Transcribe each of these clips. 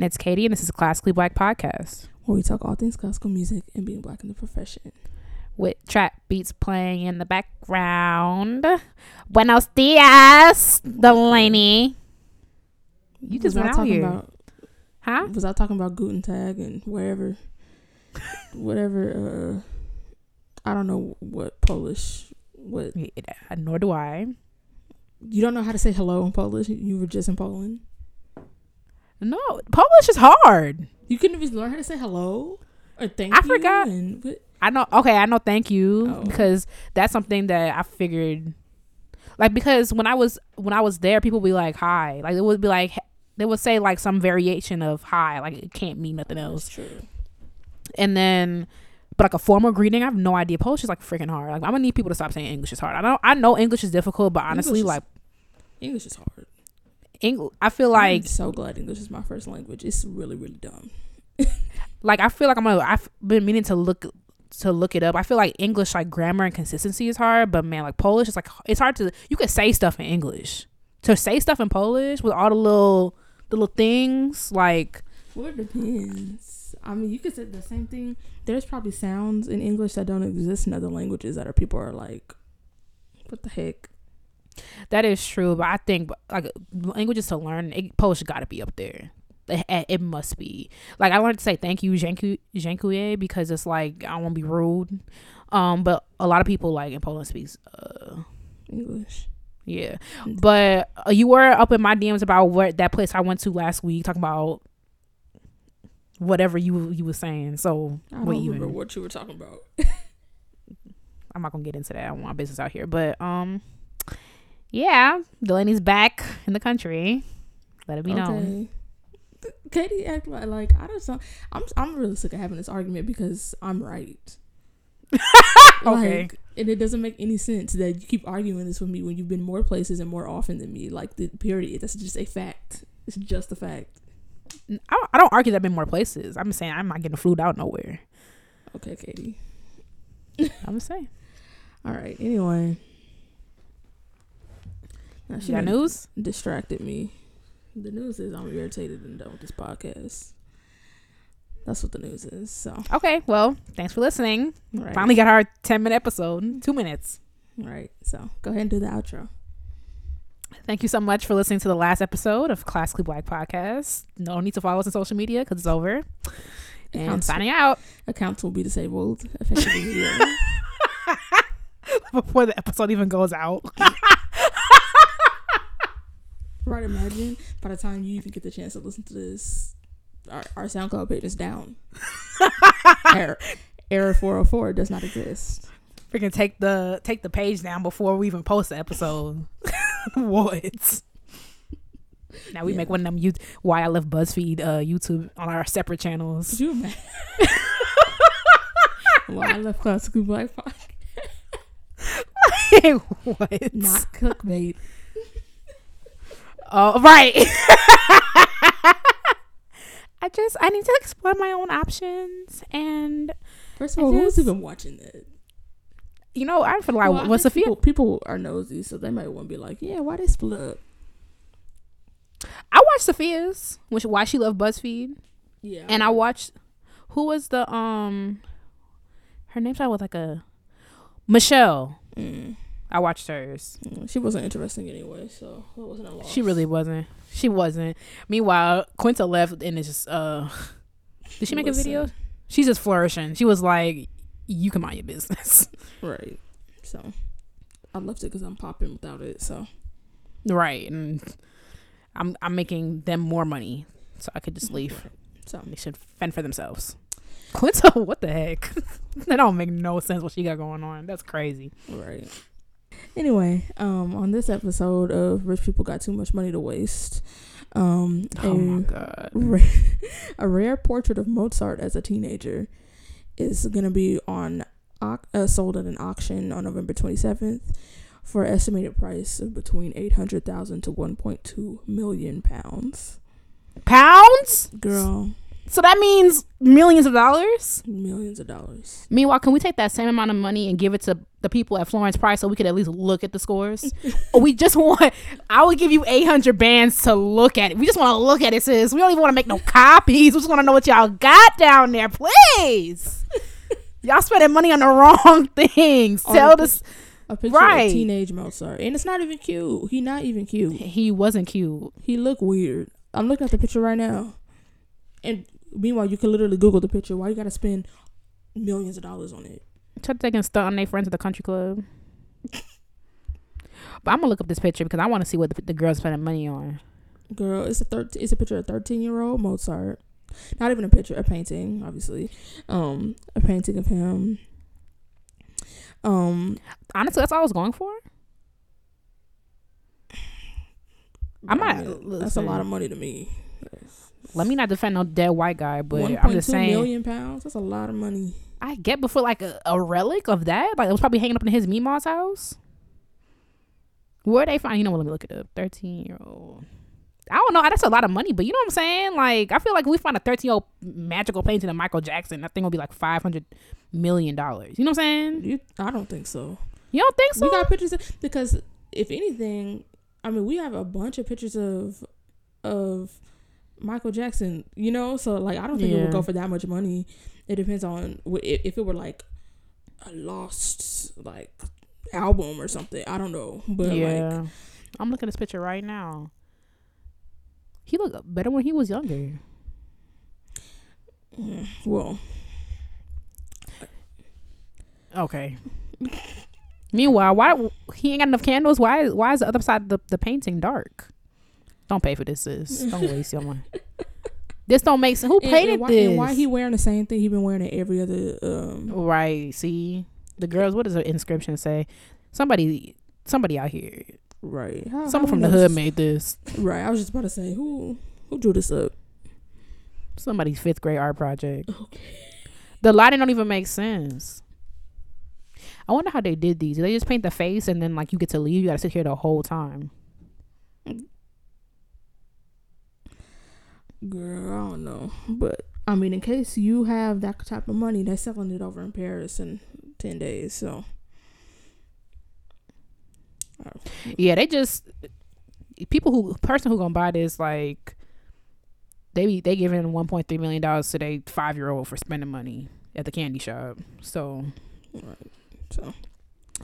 And it's Katie, and this is a Classically Black Podcast. Where we talk all things classical music and being black in the profession. With trap beats playing in the background. Buenos dias, Delaney. You just was went I out talking here. about Huh? was I talking about Guten Tag and wherever whatever uh I don't know what Polish what Yeah, Nor do I. you don't know how to say hello in Polish? You were just in Poland? No, Polish is hard. You couldn't even learn how to say hello? Or thank I you? I forgot. And? I know. Okay, I know. Thank you Oh. because that's something that I figured. Like because when I was when I was there, people would be like hi. Like it would be like they would say like some variation of hi. Like it can't mean nothing else. That's true. and then but like a formal greeting, I have no idea. Polish is like freaking hard. Like I'm gonna need people to stop saying English is hard. I know I know English is difficult, but honestly, English is- like English is hard. English, I feel like I'm so glad English is my first language. It's really, really dumb. like I feel like I'm gonna. I've been meaning to look to look it up. I feel like English like grammar and consistency is hard, but man, like Polish is like it's hard to. You could say stuff in English. To say stuff in Polish with all the little the little things like Well, it depends. I mean, you could say the same thing. There's probably sounds in English that don't exist in other languages that are people are like, what the heck? That is true, but I think like languages to learn, it, Polish got to be up there. It, it must be. Like I wanted to say thank you, dziękuję, because it's like I won't be rude. Um, but a lot of people like in Poland speaks. Uh, English. yeah, but uh, you were up in my DMs about what that place I went to last week, talking about whatever you you were saying. So I what even? what you were talking about. I'm not gonna get into that. I want my business out here, but um, yeah, Delaney's back in the country. Let it be known. Katie act like, like I don't know. I'm I'm really sick of having this argument because I'm right. Okay. Like, and it doesn't make any sense that you keep arguing this with me when you've been more places and more often than me. Like the period. That's just a fact. It's just a fact. I don't, I don't argue that I've been more places. I'm just saying I'm not getting flued out nowhere. Okay, Katie. I'm just saying. All right. Anyway. She got news? distracted me. The news is I'm irritated and done with this podcast. That's what the news is. So, Okay, well, thanks for listening. right. Finally got our 10 minute episode, two minutes. Right. So, go ahead and do the outro. Thank you so much for listening to the last episode of Classically Black Podcast. No need to follow us on social media because it's over. And Accounts, signing out accounts will be disabled effectively. before the episode even goes out. right. Imagine by the time you even get the chance to listen to this, our, our SoundCloud page is down. error, error 404 does not exist. Freaking take the take the page down before we even post the episode. what? Now we Yeah. make one of them you why I left BuzzFeed uh YouTube on our separate channels. Could you imagine? Why I left classical black podcast. what? Not clickbait. Oh, right. I just I need to explore my own options, and First of all, who's even watching that? you know I feel like Well, I when Safiya. people, people are nosy, so they might want to be like, "Yeah, why they split up?" I watched Safiya's, which why she loved BuzzFeed, Yeah, and I watched who was the um, her name's started with like a Michelle. Mm, I watched hers. mm, she wasn't interesting anyway, so it wasn't a loss. She really wasn't. She wasn't. Meanwhile, Quinta left and it's just uh, did she make a video? She's just flourishing. She was like, "You can mind your business." right. So I left it because I'm popping without it. So Right. And I'm I'm making them more money. So I could just leave. so They should fend for themselves. Quinta, what the heck? that don't make no sense what she got going on. That's crazy. right. Anyway, um, on this episode of Rich People Got Too Much Money to Waste, um, Oh a my god. rare, a rare portrait of Mozart as a teenager is going to be on uh, sold at an auction on November 27th for an estimated price of between 800,000 to 1.2 million pounds. Pounds? Girl, So that means millions of dollars? millions of dollars. Meanwhile, can we take that same amount of money and give it to the people at Florence Price so we could at least look at the scores? we just want I would give you 800 bands to look at it. We just want to look at it, sis. We don't even want to make no copies. We just want to know what y'all got down there, please. y'all spending money on the wrong things. On Tell the this A picture Right. of teenage Mozart, and it's not even cute. He not even cute. he wasn't cute. He look weird. I'm looking at the picture right now, and meanwhile, you can literally Google the picture. Why you gotta spend millions of dollars on it? Try to take and stunt on their friends at the country club. But I'm gonna look up this picture because I want to see what the, the girl's spending money on. Girl, it's a thirteen. It's a picture of thirteen year old Mozart. Not even a picture, a painting, obviously. Um, a painting of him. Um, Honestly, that's all I was going for. I might- that's a lot of money to me. Let me not defend no dead white guy, but One I'm just saying. million pounds. That's a lot of money. I get before like a, a relic of that. Like it was probably hanging up in his Meemaw's house. Where they find? You know what? Let me look it up. Thirteen year old. I don't know. That's a lot of money, but you know what I'm saying? Like I feel like if we find a 13 year old magical painting of Michael Jackson, that thing will be like 500 million dollars. You know what I'm saying? You, I don't think so. You don't think so? We got pictures of, because if anything, I mean, we have a bunch of pictures of of Michael Jackson. You know, so like I don't think it would go for that much money. It depends on if it were like a lost like album or something. I don't know, but yeah. like I'm looking at this picture right now. He looked better when he was younger. mm, well, Okay. Meanwhile, why he ain't got enough candles? Why why is the other side of the, the painting dark? Don't pay for this, sis. Don't waste your money. This don't make sense. Who and, painted and why, this? and why he wearing the same thing he been wearing at every other um right? See, the girls. What does the inscription say? Somebody, somebody out here. right? How- Someone how from the hood made this. Right. I was just about to say who who drew this up. Somebody's fifth grade art project. Okay. The lighting don't even make sense. I wonder how they did these. Did they just paint the face and then like you get to leave? You gotta sit here the whole time. Girl, I don't know. But I mean, in case you have that type of money, they're selling it over in Paris in ten days. So Yeah, they just people who person who gonna buy this like they be they giving one point three million dollars to their five year old for spending money at the candy shop. So right. So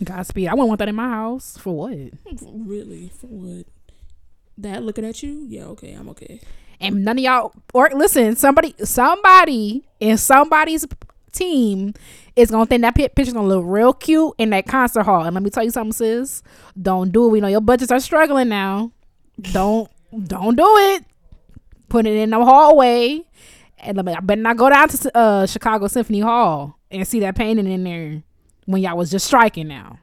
Godspeed. I wouldn't want that in my house for what? really, for what? That looking at you? Yeah. Okay. I'm okay. And none of y'all or listen. Somebody somebody in somebody's team is gonna think that pi- picture's gonna look real cute in that concert hall. And let me tell you something, sis. Don't do it. We know your budgets are struggling now. Don't don't do it. Put it in the hallway. And let me, I better not go down to uh, Chicago Symphony Hall and see that painting in there when y'all was just striking now.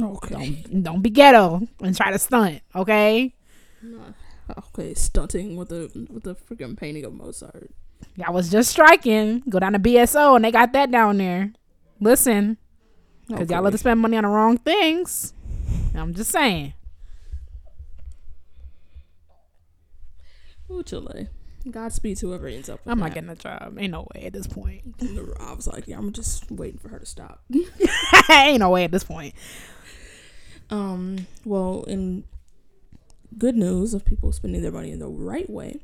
Okay. Don't don't be ghetto and try to stunt, okay? Okay. Stunting with the with the freaking painting of Mozart. Y'all was just striking. Go down to BSO and they got that down there. Listen, because y'all love to spend money on the wrong things. I'm just saying. Ooh, Chile. Godspeed to whoever ends up. With I'm not getting a job. Ain't no way at this point. I was like, yeah, I'm just waiting for her to stop. Ain't no way at this point. Um, well, in good news of people spending their money in the right way,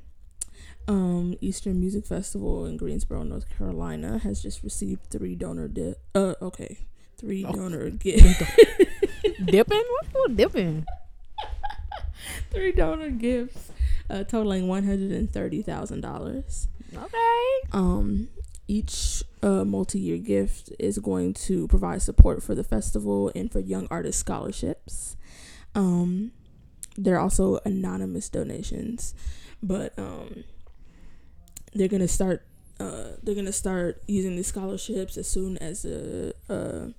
um, Eastern Music Festival in Greensboro, North Carolina, has just received three donor di- uh okay, three Oh. donor gifts, dipping? What dipping? three donor gifts, uh, totaling one hundred and thirty thousand dollars. Okay. Um, each uh, multi-year gift is going to provide support for the festival and for young artist scholarships. Um, there are also anonymous donations, but um, they're gonna start. Uh, they're gonna start using these scholarships as soon as the uh,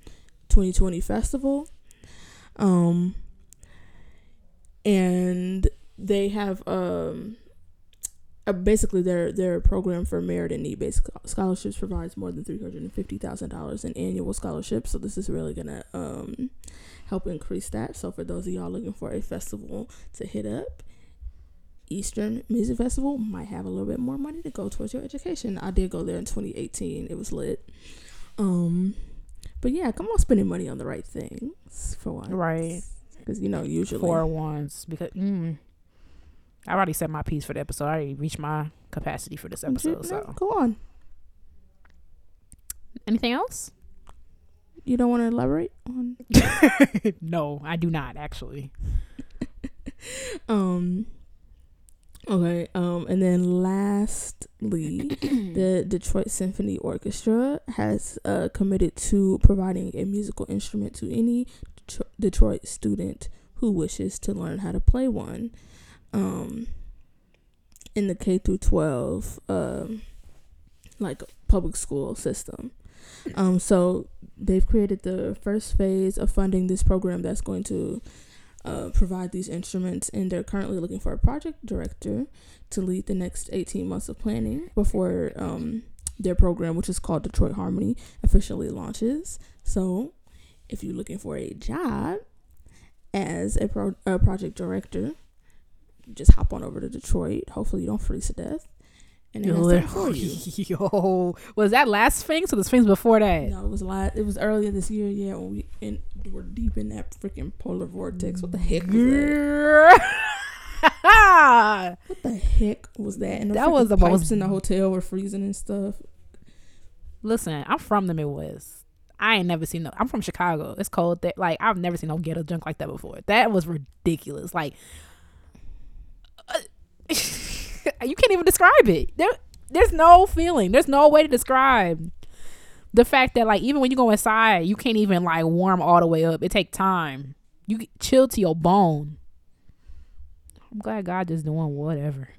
2020 festival. Um, and they have um uh, basically their their program for merit and need based scholarships provides more than three hundred and fifty thousand dollars in annual scholarships. So this is really gonna um help increase that. So for those of y'all looking for a festival to hit up, Eastern Music Festival might have a little bit more money to go towards your education. I did go there in twenty eighteen. It was lit. Um But yeah, come on, spending money on the right things for once, Right. Because you know, usually Four ones because mm, I already set my piece for the episode. I already reached my capacity for this episode. So go on. anything else? You don't want to elaborate on no, I do not actually. um. Okay. Um. And then lastly, the Detroit Symphony Orchestra has uh, committed to providing a musical instrument to any Detro- Detroit student who wishes to learn how to play one. Um. In the K through twelve, um, like public school system. Um. So they've created the first phase of funding this program that's going to uh, provide these instruments, and they're currently looking for a project director to lead the next 18 months of planning before um, their program, which is called Detroit Harmony, officially launches. So, if you're looking for a job as a, pro- a project director, just hop on over to Detroit. Hopefully, you don't freeze to death. And that's that for you. Yo, was that last Sphinx or the Sphinx before that? No, it was last. It was earlier this year. Yeah, when we in, were deep in that freaking polar vortex. What the heck was that? What the heck was that? And That was the pipes most- in the hotel were freezing and stuff. Listen, I'm from the Midwest. I ain't never seen no. I'm from Chicago. It's cold there. Like I've never seen no ghetto junk like that before. That was ridiculous. Like uh, you can't even describe it. There, there's no feeling. There's no way to describe the fact that like even when you go inside, you can't even like warm all the way up. It take time. You get chill to your bone. I'm glad God just doing whatever.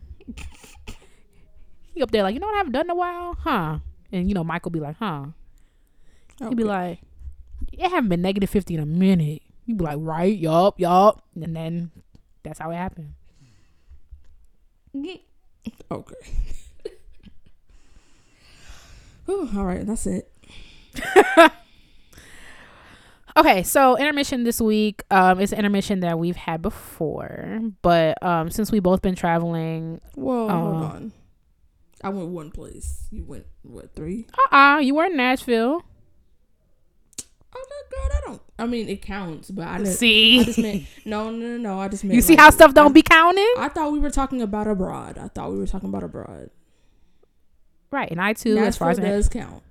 he up there like, you know what I haven't done in a while, huh? And you know, Michael be like, huh? He'd be like, it haven't been negative fifty in a minute. You'd be like, right, yup, yup, and then that's how it happened. Okay. Whew, all right, that's it. Okay, so intermission this week. Um, it's an intermission that we've had before, but um, since we both been traveling, Whoa, hold Uh, on. I went one place. You went what three? uh, uh you were in Nashville. Oh no, girl, that don't. I mean, it counts, but I didn't. See, I just meant no, no, no, no. I just meant. you see like, how stuff don't I, be counted, I thought we were talking about abroad. I thought we were talking about abroad. right? And I too, as far as Nashville does count.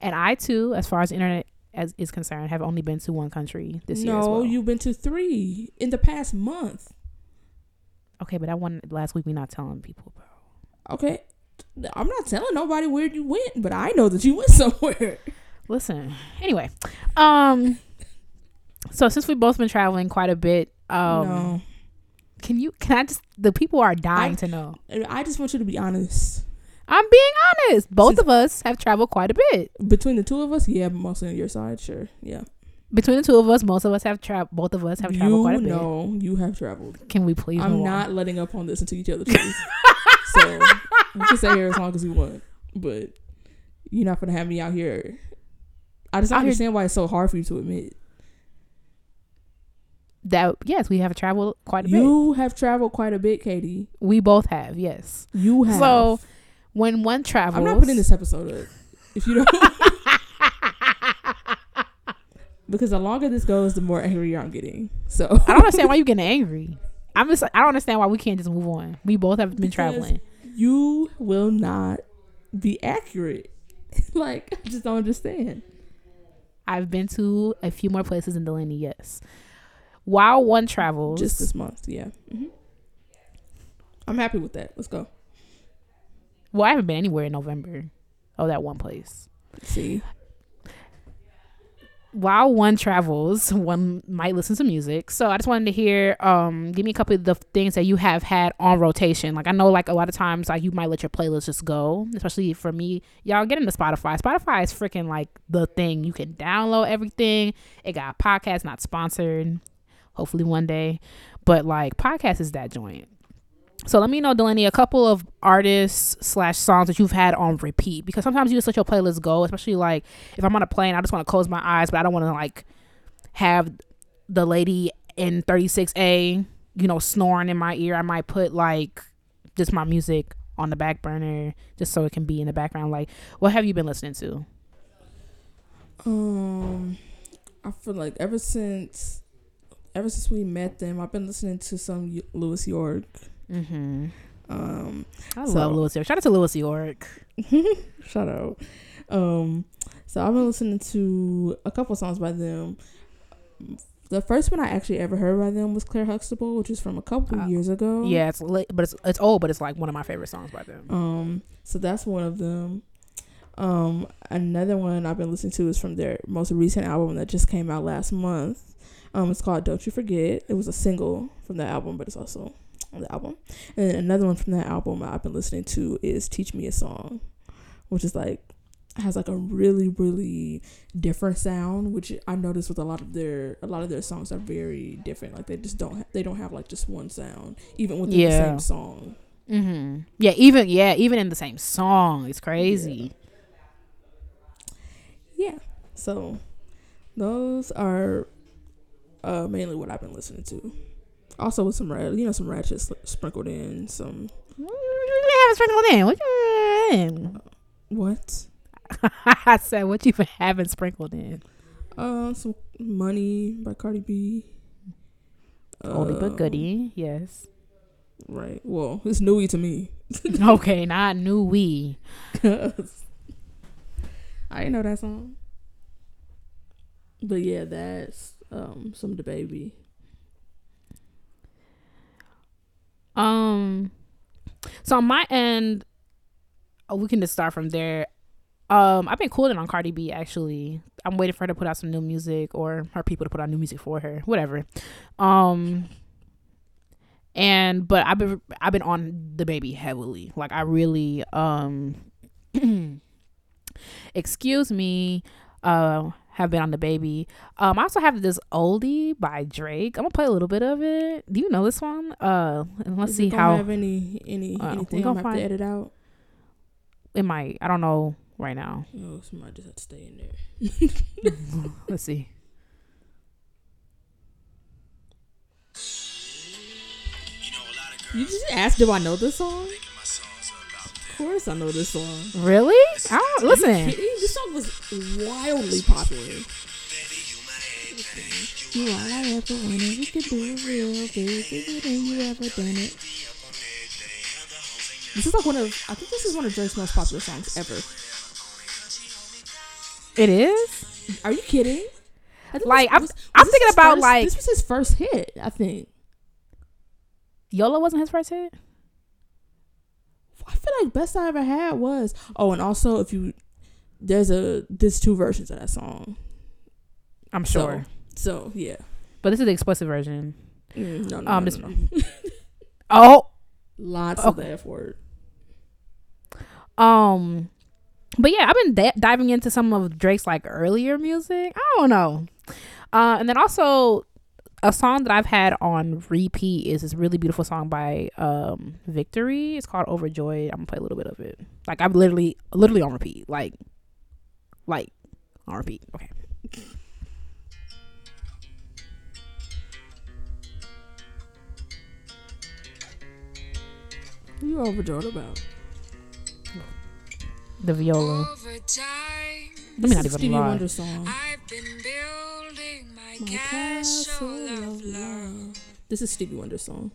and I too, as far as internet as is concerned, have only been to one country this year. no, well. you've been to three in the past month. okay, but that one last week we not telling people, bro. Okay, I'm not telling nobody where you went, but I know that you went somewhere. Listen. Anyway, um, so since we've both been traveling quite a bit, um, no, can you can I just the people are dying I- to know. I just want you to be honest. I'm being honest. Both Since- of us have traveled quite a bit. Between the two of us, yeah, mostly on your side, sure, yeah. Between the two of us, most of us have traveled. Both of us have traveled you quite a bit. know you have traveled. Can we please? I'm move on? not letting up on this until you tell the truth. so you can stay here as long as you want, but you're not gonna have me out here. I just don't Out understand why it's so hard for you to admit. that. Yes, we have traveled quite a bit. You have traveled quite a bit, Katie. We both have. Yes. You have. So when one travels, I'm not putting this episode up. If you don't, because the longer this goes, the more angry I'm getting. So I don't understand why you're getting angry. I'm just. I don't understand why we can't just move on. We both have been Because- traveling. you will not be accurate. like I just don't understand. I've been to a few more places in Delaney. Yes. While one travels, Just this month, yeah. hmm I'm happy with that. Let's go. well, I haven't been anywhere in November. Oh, that one place. See, while one travels, one might listen to music. So I just wanted to hear, um, give me a couple of the things that you have had on rotation. Like I know, like a lot of times, like you might let your playlist just go. Especially for me, y'all get into Spotify. Spotify is freaking like the thing. You can download everything. It got podcasts, not sponsored. Hopefully one day, but like podcast is that joint. So let me know, Delaney, a couple of artists slash songs that you've had on repeat because sometimes you just let your playlist go, especially like if I'm on a plane, I just want to close my eyes, but I don't want to like have the lady in 36A, you know, snoring in my ear. I might put like just my music on the back burner just so it can be in the background. Like, what have you been listening to? Um, I feel like ever since, ever since we met them, I've been listening to some Louis York. Mm-hmm. Um, I So- love Louis York. Shout out to Louis York. shout out. Um, so I've been listening to a couple songs by them. The first one I actually ever heard by them was Clair Huxtable, which is from a couple Uh, years ago. Yeah, it's lit, but it's it's old, but it's like one of my favorite songs by them. Um, so that's one of them. Um, another one I've been listening to is from their most recent album that just came out last month. Um, it's called "Don't You Forget." It was a single from the album, but it's also the album. And another one from that album I've been listening to is "Teach Me a Song," which is like has like a really really different sound. Which I noticed with a lot of their a lot of their songs are very different. Like they just don't ha- they don't have like just one sound, even within the same song. Mm-hmm. Yeah, even yeah, even in the same song, it's crazy. yeah so those are uh mainly what i've been listening to also with some rat you know some ratchet sl- sprinkled in some Yeah, sprinkled in. What you in? what I said, what you been having sprinkled in? uh some money by cardi b Oldie but Um, goodie. Yes. right well it's newy to me okay, not new we. 'Cause i didn't know that song but yeah that's um some DaBaby Um, so on my end, oh, we can just start from there. Um, I've been cooling on Cardi B actually. I'm waiting for her to put out some new music or her people to put out new music for her, whatever. Um, and but I've been I've been on DaBaby heavily. Like I really um, excuse me, uh, have been on DaBaby. Um, I also have this oldie by Drake. I'm gonna play a little bit of it. Do you know this one? Uh, and let's Is see it gonna how have any any Uh, anything gonna i'm gonna have find- to edit out it might. I don't know right now. oh somebody just have to stay in there Let's see. You just asked, do I know this song? Of course, I know this song. Really? I don't listen. This song was wildly popular. You all I ever wanted, we could do it real big, bigger than you ever done it. This is like one of, I think this is one of Drake's most popular songs ever. It is. Are you kidding? I think Like, this I'm- was- I'm this thinking about, first- like- this was his first hit. I think. YOLO wasn't his first hit. I feel like best I ever had was oh, and also if you there's a there's two versions of that song. I'm sure, So yeah. but this is the explicit version. Mm, no, no, Um, no, this- no, no. Oh, Lots of the F word. um, but yeah, I've been da- diving into some of Drake's like earlier music. I don't know, uh, and then also a song that I've had on repeat is this really beautiful song by um Victory. It's called Overjoyed. I'm gonna play a little bit of it. Like I'm literally, literally on repeat. Like, like on repeat. Okay. What you overjoyed about? The viola. Let me not This is even lie. Wonder song. I've been building my, My castle of love This is Stevie Wonder song.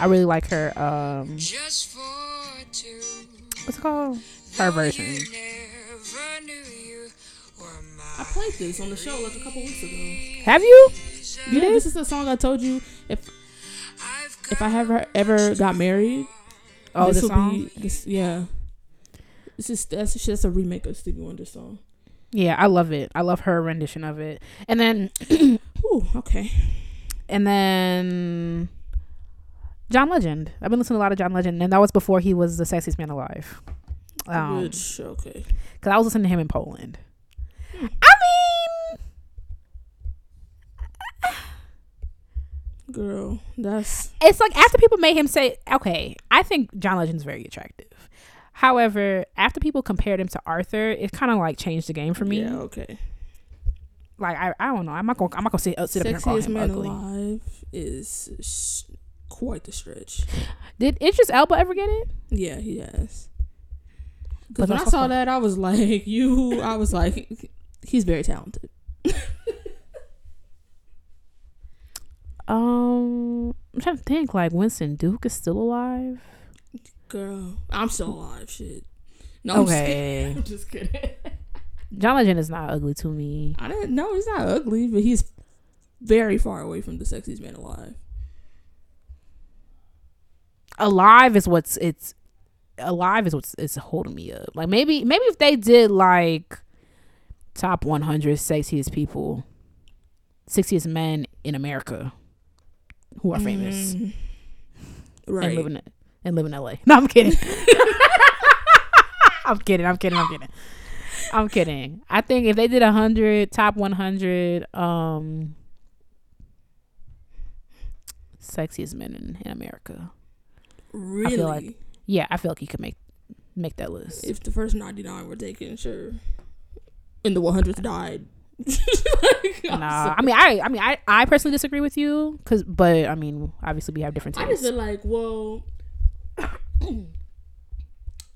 I really like her. Um, just for two. what's it called? Her version. You never knew you were I played this on the show like a couple weeks ago. Have you? Yeah, did? this is the song I told you if I've if I ever ever got married. Oh, this the will song. be this. Yeah. This is that's just a remake of Stevie Wonder song. Yeah, I love it. I love her rendition of it. And then, Ooh, okay. and then, John Legend. I've been listening to a lot of John Legend, and that was before he was the sexiest man alive. Um, Which okay. because I was listening to him in Poland. Hmm. I mean, Girl, that's it's like after people made him say, okay, I think John Legend's very attractive. However, after people compared him to Arthur, it kind of like changed the game for me. Yeah, okay. Like I, I don't know. I'm not gonna, I'm not gonna sit, uh, sit up here and call Sexiest him man ugly. alive is sh- quite the stretch. Did Idris Elba ever get it? Yeah, he has. Because when I saw that, I was like, you. I was like, he's very talented. Um, I'm trying to think. Like Winston Duke is still alive. Girl, I'm still alive. Shit. No, I'm just kidding. Okay, I'm just kidding. John Legend is not ugly to me. I didn't know he's not ugly, but he's very far away from the sexiest man alive. Alive is what's it's alive is what's it's holding me up. Like maybe maybe if they did like top 100 sexiest people, sexiest men in America who are famous Mm, and right? live in and live in LA. No, I'm kidding. I'm kidding. I'm kidding. I'm kidding. I'm kidding. I think if they did a hundred top 100 um sexiest men in, in America, really? I feel like- yeah, I feel like you could make make that list. if the first 99 were taken, sure. And the 100th died. like, Nah. I mean, I, I mean, I, I personally disagree with you, cause, but I mean, obviously we have different I just feel like, well, I,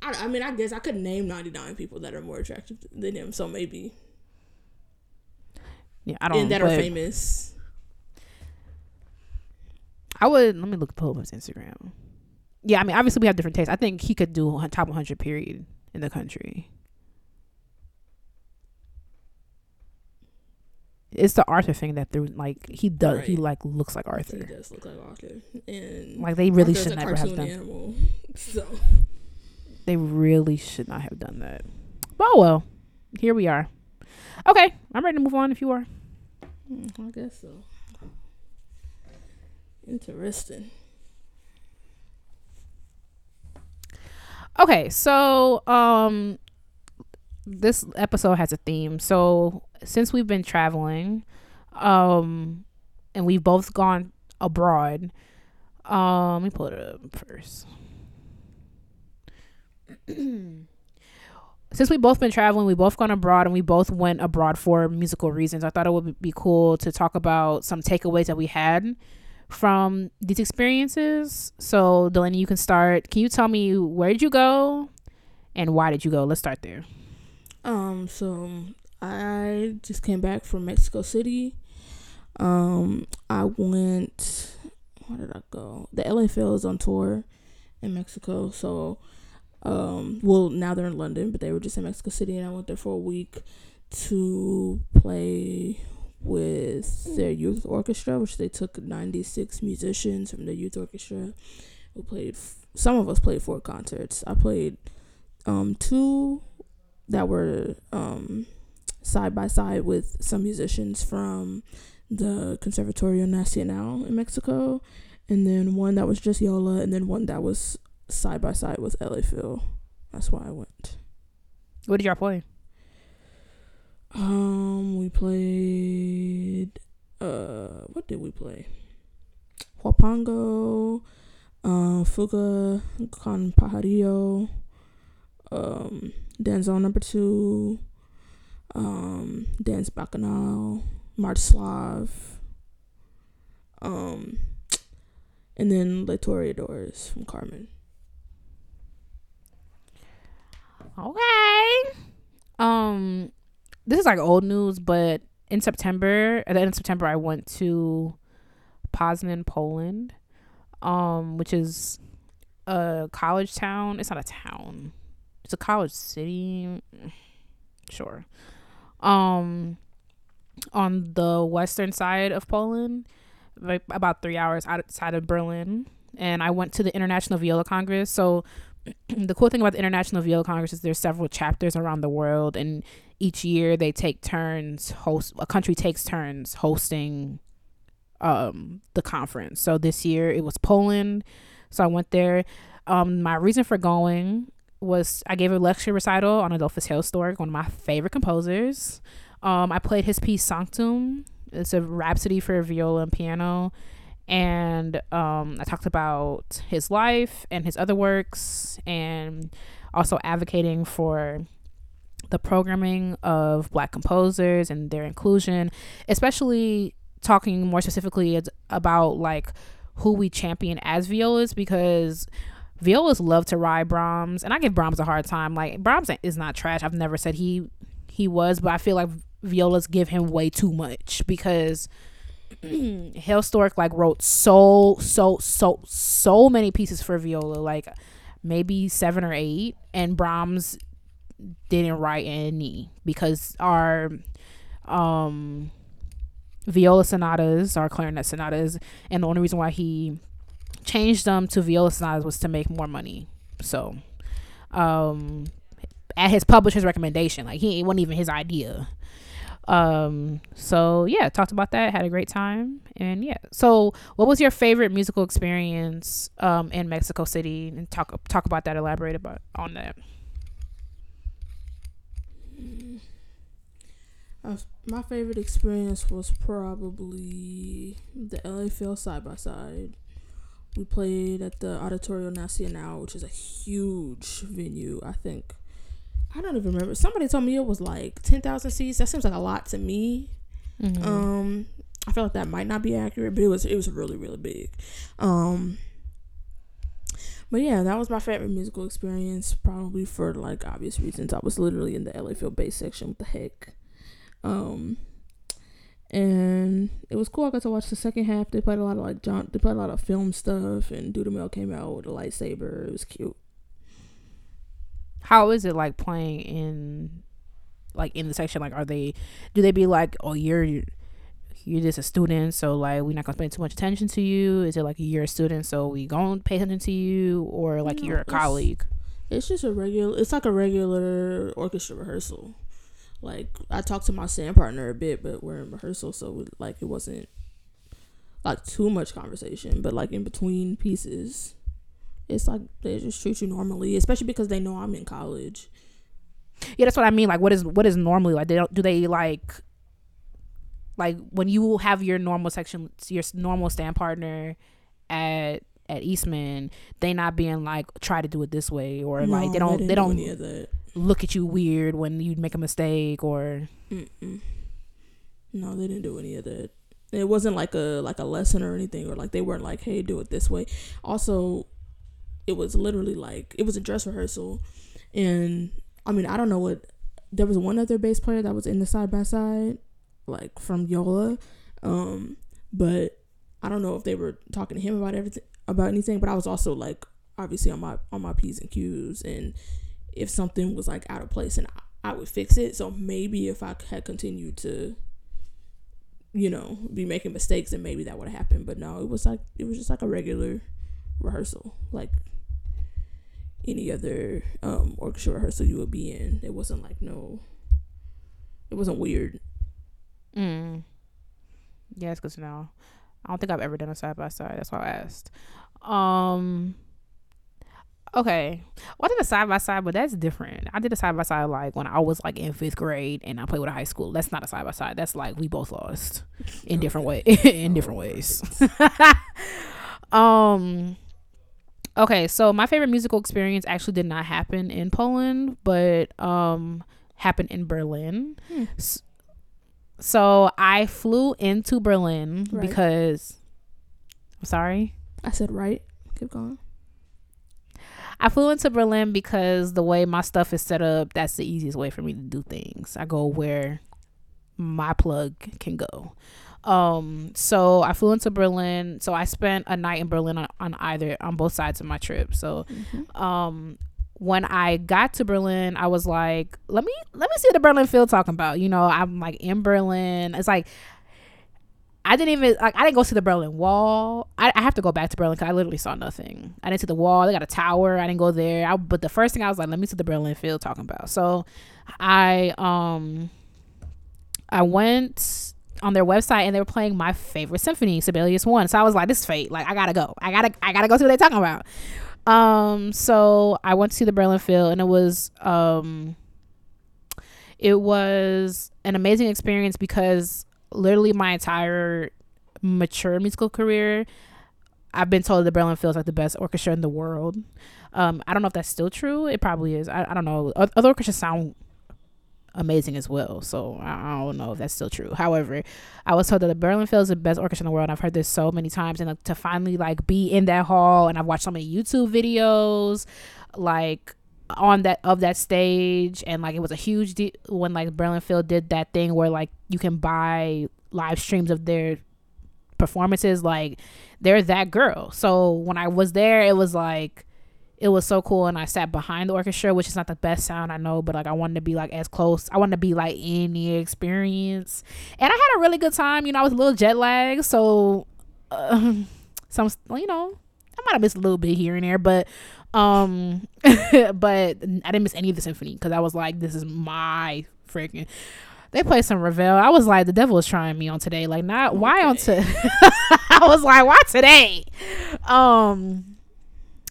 I mean, I guess I could name 99 people that are more attractive than him, so maybe. Yeah, I don't. And that are famous. I would let me look pull up his Instagram. Yeah, I mean, obviously we have different tastes. I think he could do top 100 period in the country. It's the Arthur thing that they're like he does. He like looks like Arthur. He does look like Arthur. And Like they really Arthur's should never have done. animal. So, They really should not have done that. Well, well, here we are. Okay, I'm ready to move on. If you are. mm, I guess so. Interesting. Okay, so um this episode has a theme. So since we've been traveling, um and we've both gone abroad, um let me pull it up first. since we both been traveling, we both gone abroad and we both went abroad for musical reasons. I thought it would be cool to talk about some takeaways that we had from these experiences. So, Delaney, you can start. Can you tell me where did you go and why did you go? Let's start there. Um, so I just came back from Mexico City. Um, I went. Where did I go? The Phil is on tour in Mexico. So, um, well now they're in London, but they were just in Mexico City, and I went there for a week to play with their youth orchestra, which they took ninety six musicians from the youth orchestra. We played. Some of us played four concerts. I played um two that were um, side by side with some musicians from the Conservatorio Nacional in Mexico, and then one that was just Yola, and then one that was side by side with LA Phil. That's why I went. What did y'all play? Um, we played. Uh, what did we play? Huapango, uh, Fuga con Pajarillo, um, Danzón number two, um, Dance Bacchanal, March Slav, um, and then Le Toreadors from Carmen. Okay. Um, this is like old news, but in September, at the end of September, I went to Poznan, Poland, um, which is a college town. It's not a town. It's a college city. Sure. Um, on the western side of Poland, like about three hours outside of Berlin, and I went to the International Viola Congress. So the cool thing about the International Viola Congress is there's several chapters around the world, and each year they take turns host. A country takes turns hosting um the conference. So this year it was Poland, so I went there. Um, my reason for going was I gave a lecture recital on Adolphus Hailstork, one of my favorite composers. Um, I played his piece Sanctum. It's a rhapsody for viola and piano and um, I talked about his life and his other works, and also advocating for the programming of Black composers and their inclusion, especially talking more specifically about like who we champion as violas because violas love to ride Brahms, and I give Brahms a hard time. Like Brahms is not trash. I've never said he he was, but I feel like violas give him way too much because Hailstork like wrote so so so so many pieces for viola, like maybe seven or eight, and Brahms didn't write any because our um viola sonatas, our clarinet sonatas, and the only reason why he changed them to viola sonatas was to make more money. So, um, at his publisher's recommendation, like he it wasn't even his idea. Um, so yeah, talked about that, had a great time, and yeah. So, what was your favorite musical experience um in Mexico City? And talk talk about that, elaborate about on that. Uh, my favorite experience was probably the LA Phil side by side. We played at the Auditorio Nacional, which is a huge venue. I think I don't even remember. Somebody told me it was like ten thousand seats. That seems like a lot to me. Mhm. Um, I feel like that might not be accurate, but it was it was really really big. Um, but yeah, that was my favorite musical experience, probably for like obvious reasons. I was literally in the LA Phil bass section. What the heck? Um, and it was cool. I got to watch the second half. They played a lot of like John. They played a lot of film stuff, and Dudamel came out with a lightsaber. It was cute. How is it like playing in like in the section? Like, are they do they be like, oh, you're you're just a student, so like we're not gonna pay too much attention to you? Is it like you're a student, so we gonna pay attention to you, or like you're a colleague? It's just a regular. It's like a regular orchestra rehearsal. Like I talked to my sand partner a bit, but we're in rehearsal, so like it wasn't like too much conversation. But like in between pieces, it's like they just treat you normally, especially because they know I'm in college. Yeah, that's what I mean. Like, what is what is normally like? They don't do they like like when you have your normal section, your normal stand partner at at Eastman, they not being like try to do it this way or like they don't they do don't any of that. Look at you weird when you'd make a mistake or Mm-mm. No, they didn't do any of that. It wasn't like a like a lesson or anything, or like they weren't like, "Hey, do it this way." Also, it was literally like it was a dress rehearsal, and I mean, I don't know what. There was one other bass player that was in the side by side, like from Yola, um, but I don't know if they were talking to him about everything about anything. But I was also like, obviously on my on my p's and q's, and if something was like out of place, and I, I would fix it. So maybe if I had continued to, you know, be making mistakes, then maybe that would have happened. But no, it was like it was just like a regular rehearsal, like any other um orchestra rehearsal you would be in. It wasn't like no, it wasn't weird. Mm. Yeah, it's good to know. I don't think I've ever done a side by side. That's why I asked. Um. Okay, well, I did a side by side, but that's different. I did a side by side like when I was like in fifth grade and I played with a high school. That's not a side by side. That's like we both lost in different way in different ways. um. Okay, so my favorite musical experience actually did not happen in Poland, but um happened in Berlin. Hmm. So I flew into Berlin Right. because I'm sorry. I said right. Keep going. I flew into Berlin because the way my stuff is set up, that's the easiest way for me to do things. I go where my plug can go. Um, so I flew into Berlin. So I spent a night in Berlin on, on either on both sides of my trip. So um when I got to Berlin, I was like, let me let me see what the Berlin Phil talking about. You know, I'm like in Berlin. It's like I didn't even like I didn't go to the Berlin Wall. I, I have to go back to Berlin because I literally saw nothing. I didn't see the wall. They got a tower. I didn't go there. I, but the first thing I was like, let me see the Berlin Phil talking about. So I um I went on their website and they were playing my favorite symphony, Sibelius One. So I was like, this is fate. Like I gotta go. I gotta I gotta go see what they're talking about. Um, so I went to see the Berlin Phil and it was um it was an amazing experience because literally my entire mature musical career I've been told the Berlin Phil's like the best orchestra in the world. Um, I don't know if that's still true. It probably is. I, I don't know. Other orchestras sound amazing as well. So I, don't know if that's still true. However, I was told that the Berlin Phil is the best orchestra in the world. I've heard this so many times, and like, to finally like be in that hall, and I've watched so many YouTube videos, like on that of that stage, and like it was a huge deal when like Berlin Phil did that thing where like you can buy live streams of their performances. Like they're that girl. So when I was there, it was like it was so cool and I sat behind the orchestra, which is not the best sound I know, but like I wanted to be like as close. I wanted to be like in the experience. And I had a really good time. You know, I was a little jet lagged, so some you know, I might have missed a little bit here and there, but um but I didn't miss any of the symphony because I was like this is my freaking they played some Ravel. I was like, the devil is trying me on today. Like, not why on to. I was like, why today? Um,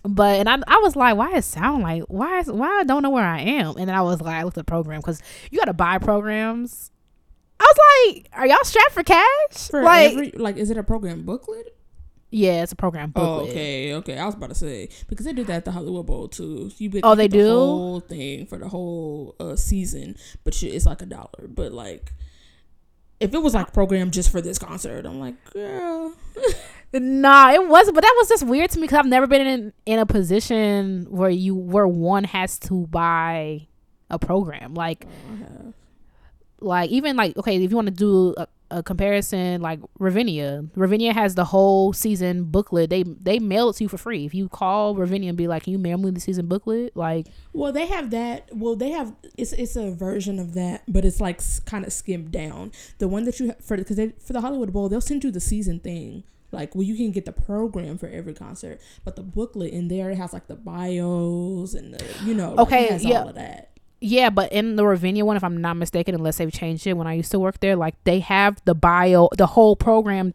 but and I, I was like, why it sound like why is why I don't know where I am? And then I was like, I looked at the program because you got to buy programs. I was like, are y'all strapped for cash? For like, every, like, is it a program booklet? Yeah, it's a program Oh, booklet. okay, okay. I was about to say because they did that at the Hollywood Bowl too. You get, Oh, they get the do? whole thing for the whole uh, season, but shit, it's like a dollar. But like, if it was like program just for this concert, I'm like, girl, Nah, it wasn't. But that was just weird to me because I've never been in in a position where you where one has to buy a program. Like, like even like okay, if you want to do a, a comparison, like Ravinia, Ravinia has the whole season booklet. They they mail it to you for free. If you call Ravinia and be like, "Can you mail me the season booklet?" Like, Well, they have that. Well, they have it's it's a version of that, but it's like kind of skimmed down. The one that you for because they for the Hollywood Bowl, they'll send you the season thing. Like, well, you can get the program for every concert, but the booklet in there it has like the bios and the you know like, Okay, has yeah. all of that. Yeah, but in the Ravinia one, if I'm not mistaken, unless they've changed it, when I used to work there, like they have the bio, the whole program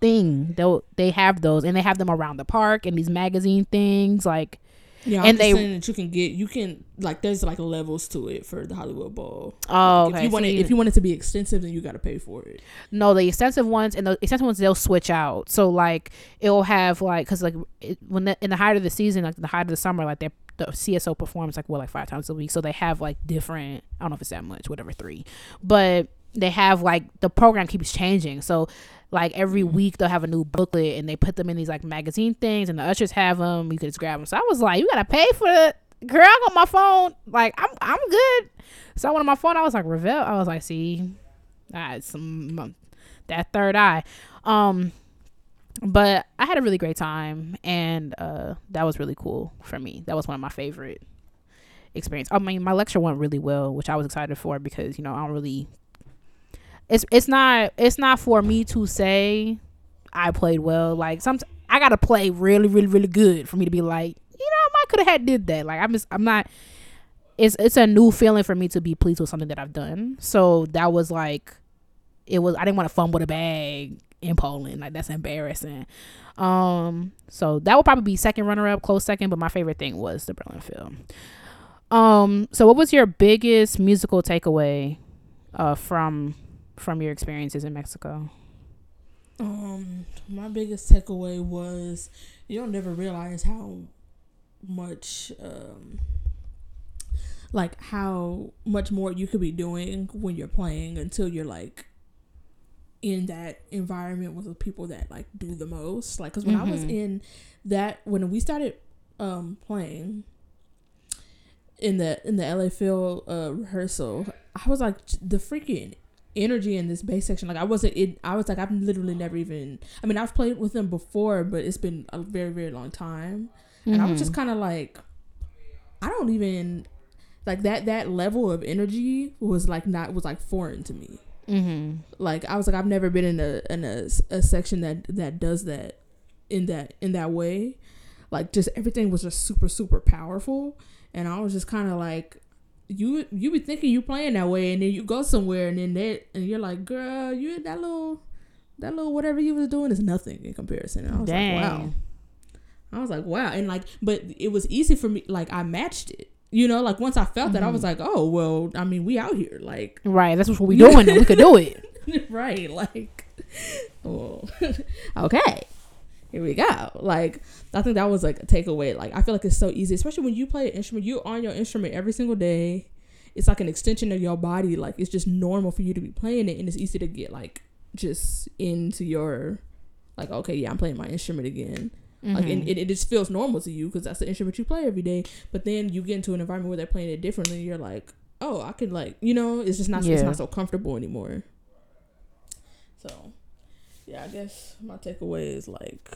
thing. They they have those, and they have them around the park and these magazine things. Like, Yeah, And and they- saying that you can get you can like there's like levels to it for the Hollywood Bowl. oh, Like, okay. If you want so it, you- if you want it to be extensive, then you got to pay for it. no, the extensive ones and the extensive ones they'll switch out. So like it'll have like because like it, when the, in the height of the season, like the height of the summer, like they the CSO performs like what like five times a week. So they have like different. I don't know if it's that much, whatever three, but they have like the program keeps changing. So like every week they'll have a new booklet and they put them in these like magazine things and the ushers have them. You can just grab them. So I was like, you gotta pay for it. Girl, I got my phone. Like I'm I'm good. So I went on my phone. I was like Ravel. I was like, see, I some that third eye. Um, but I had a really great time, and uh, that was really cool for me. That was one of my favorite experience. I mean, my lecture went really well, which I was excited for because you know I don't really. It's it's not it's not for me to say I played well. Like some I gotta play really really really good for me to be like you know I could have had did that. Like I'm just I'm not. It's it's a new feeling for me to be pleased with something that I've done. So that was like, it was I didn't want to fumble the bag in Poland. Like that's embarrassing. Um, so that would probably be second runner up, close second. But my favorite thing was the Berlin Phil. Um, so what was your biggest musical takeaway, uh, from from your experiences in Mexico? Um, my biggest takeaway was you don't never realize how much um like how much more you could be doing when you're playing until you're like in that environment with the people that like do the most. Like because when i was Mhm. in that when we started um playing in the in the LA Phil uh rehearsal i was like the freaking energy in this bass section like i wasn't in i was like i've literally never even i mean i've played with them before but it's been a very very long time. And i was just kind of like i don't even like that that level of energy was like not was like foreign to me Mm-hmm. like i was like i've never been in a in a, a section that that does that in that in that way. Like just everything was just super super powerful. And i was just kind of like you you be thinking you playing that way and then you go somewhere and then that and you're like girl you that little that little whatever you was doing is nothing in comparison. And i was Dang. like wow. I was like wow. And like but it was easy for me like i matched it you know like once i felt that i was mm-hmm. like oh well i mean we out here like Right, that's what we doing. we could do it. right like oh okay here we go like i think that was like a takeaway like i feel like it's so easy especially when you play an instrument you're on your instrument every single day it's like an extension of your body. Like it's just normal for you to be playing it, and it's easy to get like just into your like okay, yeah, I'm playing my instrument again. Like Mm-hmm. and it, it just feels normal to you because that's the instrument you play every day. But then you get into an environment where they're playing it differently. You're like, oh, I could like you know, it's just not it's not so comfortable anymore. So, yeah, I guess my takeaway is like,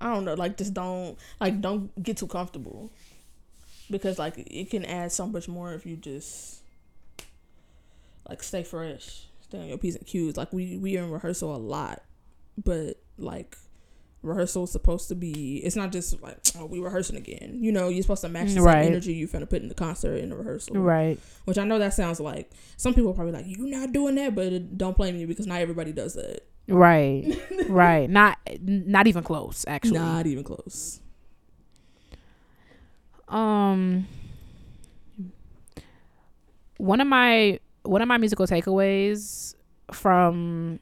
I don't know, like just don't like don't get too comfortable because like it can add so much more if you just like stay fresh, stay on your p's and q's. Like we we are in rehearsal a lot, but like rehearsal is supposed to be it's not just like oh we rehearsing again you know you're supposed to match the same Right. energy you finna put in the concert in the rehearsal right. which i know that sounds like some people are probably like you're not doing that but it, don't blame me because not everybody does that Right. right. Not not even close, actually. not even close Um one of my one of my musical takeaways from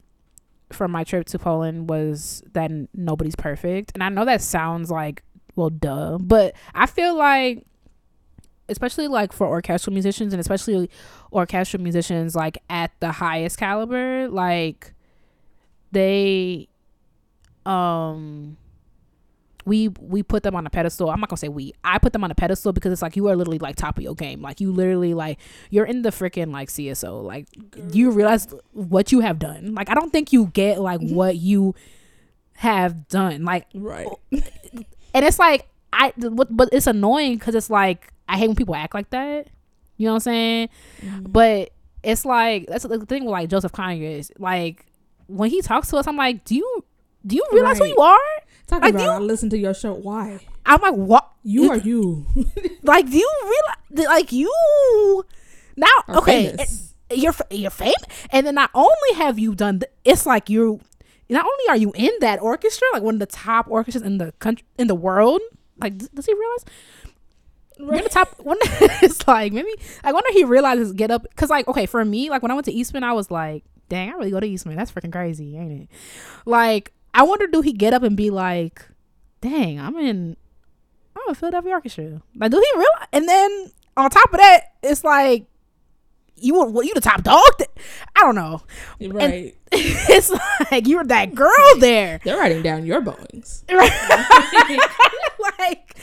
from my trip to Poland was that nobody's perfect. And I know that sounds like well duh, but I feel like especially like for orchestral musicians and especially orchestral musicians like at the highest caliber, like they um we we put them on a pedestal. I'm not gonna say we. I put them on a pedestal because it's like you are literally like top of your game. Like you literally like you're in the freaking like CSO. Like you realize what you have done. Like I don't think you get like what you have done. Like right and it's like I but but it's annoying because it's like I hate when people act like that. You know what I'm saying? Mm-hmm. But it's like that's the thing with like Joseph Conyers. Like when he talks to us, I'm like, do you do you realize Right. who you are? Talking Like, about you- i listen to your show. Why? I'm like, what? you are you. Like do you realize like you now are okay it- you're you're famous and then not only have you done th- it's like you not only are you in that orchestra like one of the top orchestras in the country in the world like does he realize? You're the top one it's like maybe i wonder if he realizes get up because like okay for me like when i went to eastman i was like dang i really go to eastman that's freaking crazy ain't it? Like i wonder do he get up and be like dang i'm in I'm in Philadelphia Orchestra. Like, do he realize? And then on top of that, it's like you were you the top dog. th- I don't know. right it's like you were that girl there. they're writing down your bones like,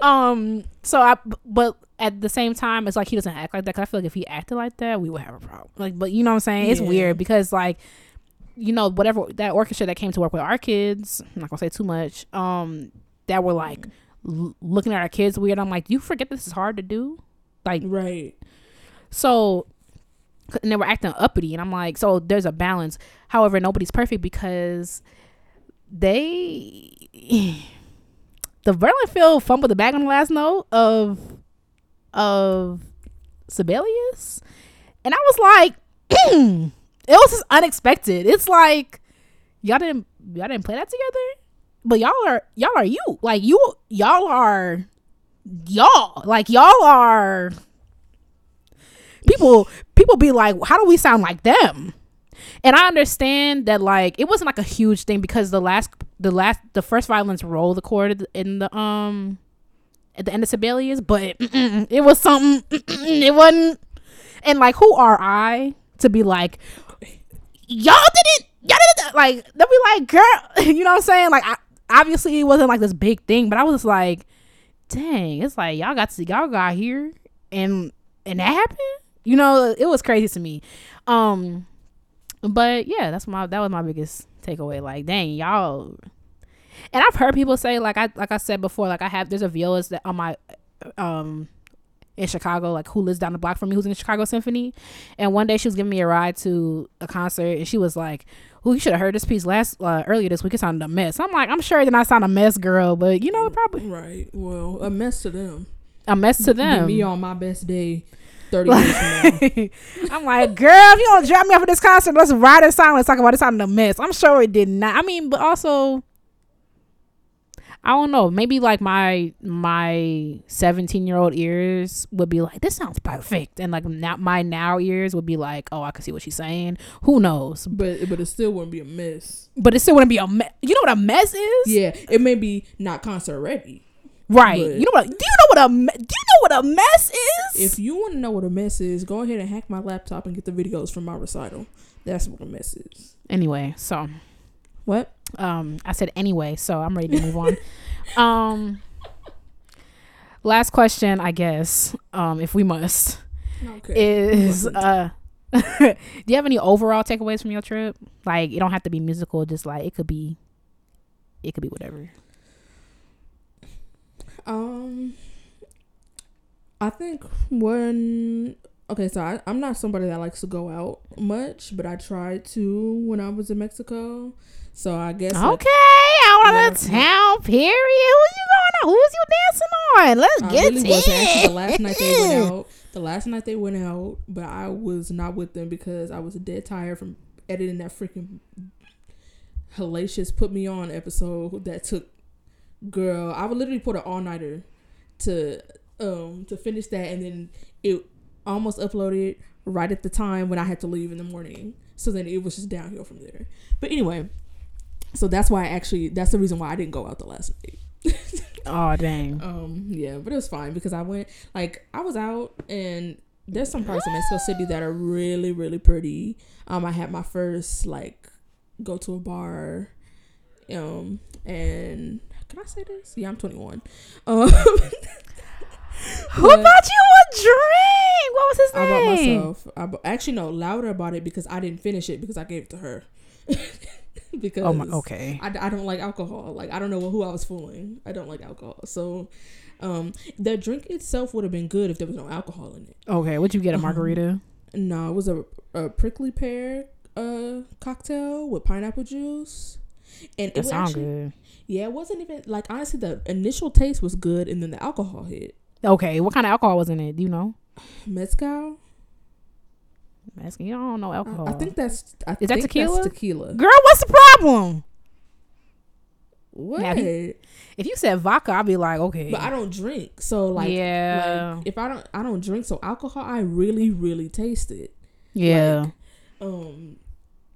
um. So I, but at the same time, it's like he doesn't act like that. Cause I feel like if he acted like that, we would have a problem. Like, but you know what I'm saying? It's Yeah. weird because like. You know, whatever that orchestra that came to work with our kids, I'm not gonna say too much. Um, that were like l- looking at our kids weird. I'm like, you forget this is hard to do. Like, right So, and they were acting uppity, and I'm like, so there's a balance. However, nobody's perfect because they, the Berlin Phil fumbled the bag on the last note of of Sibelius, and I was like, it was just unexpected. It's like y'all didn't y'all didn't play that together, but y'all are y'all are you. Like you y'all are y'all. Like y'all are people people be like how do we sound like them? And i understand that like it wasn't like a huge thing because the last the last the first violence roll the chord in the um at the end of sibelius but it was something it wasn't. And like who are i to be like y'all didn't y'all didn't like they'll be like girl you know what i'm saying? Like I, obviously it wasn't like this big thing but i was like dang it's like y'all got to see y'all got here and and that happened? You know it was crazy to me. Um but yeah that's my that was my biggest takeaway like dang y'all and i've heard people say like i like i said before like i have there's a violist that on my um in chicago like who lives down the block from me who's in the chicago symphony and one day she was giving me a ride to a concert and she was like "Well, you should have heard this piece last uh, earlier this week it sounded a mess i'm like i'm sure it did not sound a mess girl but you know probably right well a mess to them a mess to them me on my best day 30 years from now I'm like, girl, if you don't drop me off at this concert, let's ride in silence. Talk about it sounding a mess. I'm sure it did not. I mean, but also, I don't know. Maybe like my my 17 year old ears would be like, this sounds perfect, and like now my now ears would be like, oh, I can see what she's saying. Who knows? but but it still wouldn't be a mess But it still wouldn't be a mess. You know what a mess is? yeah it may be not concert ready Right. But- you know what? Do you know what a do you know what a mess is? If you want to know what a mess is, go ahead and hack my laptop and get the videos from my recital. That's what a mess is. anyway, so What? um I said anyway, so I'm ready to move on. Um last question, I guess, um, if we must, Okay. is uh do you have any overall takeaways from your trip? Like it don't have to be musical, just like it could be it could be whatever. Um, I think when okay, so I, I'm not somebody that likes to go out much, but I tried to when I was in Mexico. So I guess Okay, out Yeah. of the town, period. Who you going on? Who's you dancing on? Let's I get really to wasn't. Actually, it. the last night they went out. The last night they went out, but I was not with them because I was dead tired from editing that freaking hellacious "Put Me On" episode that took. Girl, I would literally put an all nighter to um to finish that, and then it almost uploaded right at the time when I had to leave in the morning. So then it was just downhill from there. But anyway, so that's why I actually that's the reason why I didn't go out the last night. Oh dang. Um, yeah, but it was fine because I went like I was out and there's some parts of Mexico City that are really, really pretty. Um, I had my first like go to a bar, um, and can I say this? Yeah, I'm 21. Um, Who bought you a drink? What was his name? I bought myself. I bu- actually no, Louder bought it because I didn't finish it because I gave it to her. because Oh my. Okay. I, I don't like alcohol. Like I don't know who I was fooling. I don't like alcohol. So, um, the drink itself would have been good if there was no alcohol in it. Okay. What'd you get? A Um, margarita? No, it was a, a prickly pear uh cocktail with pineapple juice. And it That was sounds good. yeah, it wasn't even like honestly the initial taste was good and then the alcohol hit. Okay. What kind of alcohol was in it? Do you know? Mezcal. Ask- You don't know alcohol. I, think that's. I Is that think tequila? That's tequila. Girl, what's the problem? What? Now, If you said vodka, I'd be like, okay. but I don't drink, so like, yeah. like if I don't, I don't drink. So alcohol, I really, really taste it. yeah. Um,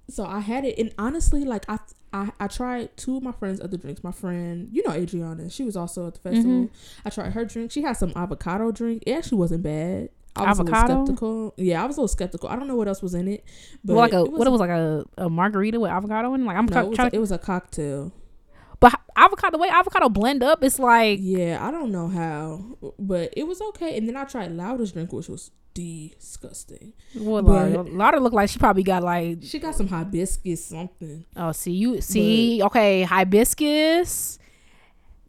so I had it, and honestly, like I, I, I tried two of my friends' other drinks. My friend, you know, Adriana, she was also at the festival. Mhm. I tried her drink. She had some avocado drink. It actually wasn't bad. I was a Avocado? little skeptical. Yeah, I was a little skeptical. I don't know what else was in it, but Well, like a it what it was like a, a margarita with avocado in. it? Like I'm No, try- it was, trying to, it was a cocktail. but avocado the way avocado blend up, it's like Yeah, I don't know how, but it was okay. And then I tried Loudest drink, which was disgusting. what But- Lauder looked like she probably got like She got some hibiscus something. oh see you see okay hibiscus.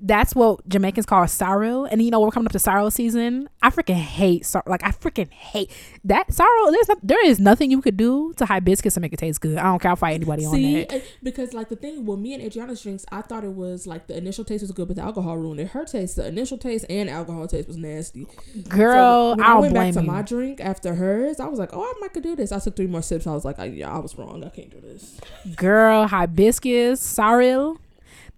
That's what Jamaicans call sorrel, and you know we're coming up to sorrel season. I freaking hate sor- like I freaking hate that sorrel. There's no, there is nothing you could do to hibiscus to make it taste good. I don't care. I'll fight anybody on that. because like the thing, well, me and Adriana's drinks, I thought it was like the initial taste was good, but the alcohol ruined it. Her taste, the initial taste and alcohol taste was nasty. Girl, so when I I went blame back to you. my drink after hers, I was like, oh, I might could do this. I took three more sips. I was like, I, yeah, I was wrong. I can't do this. girl hibiscus sorrel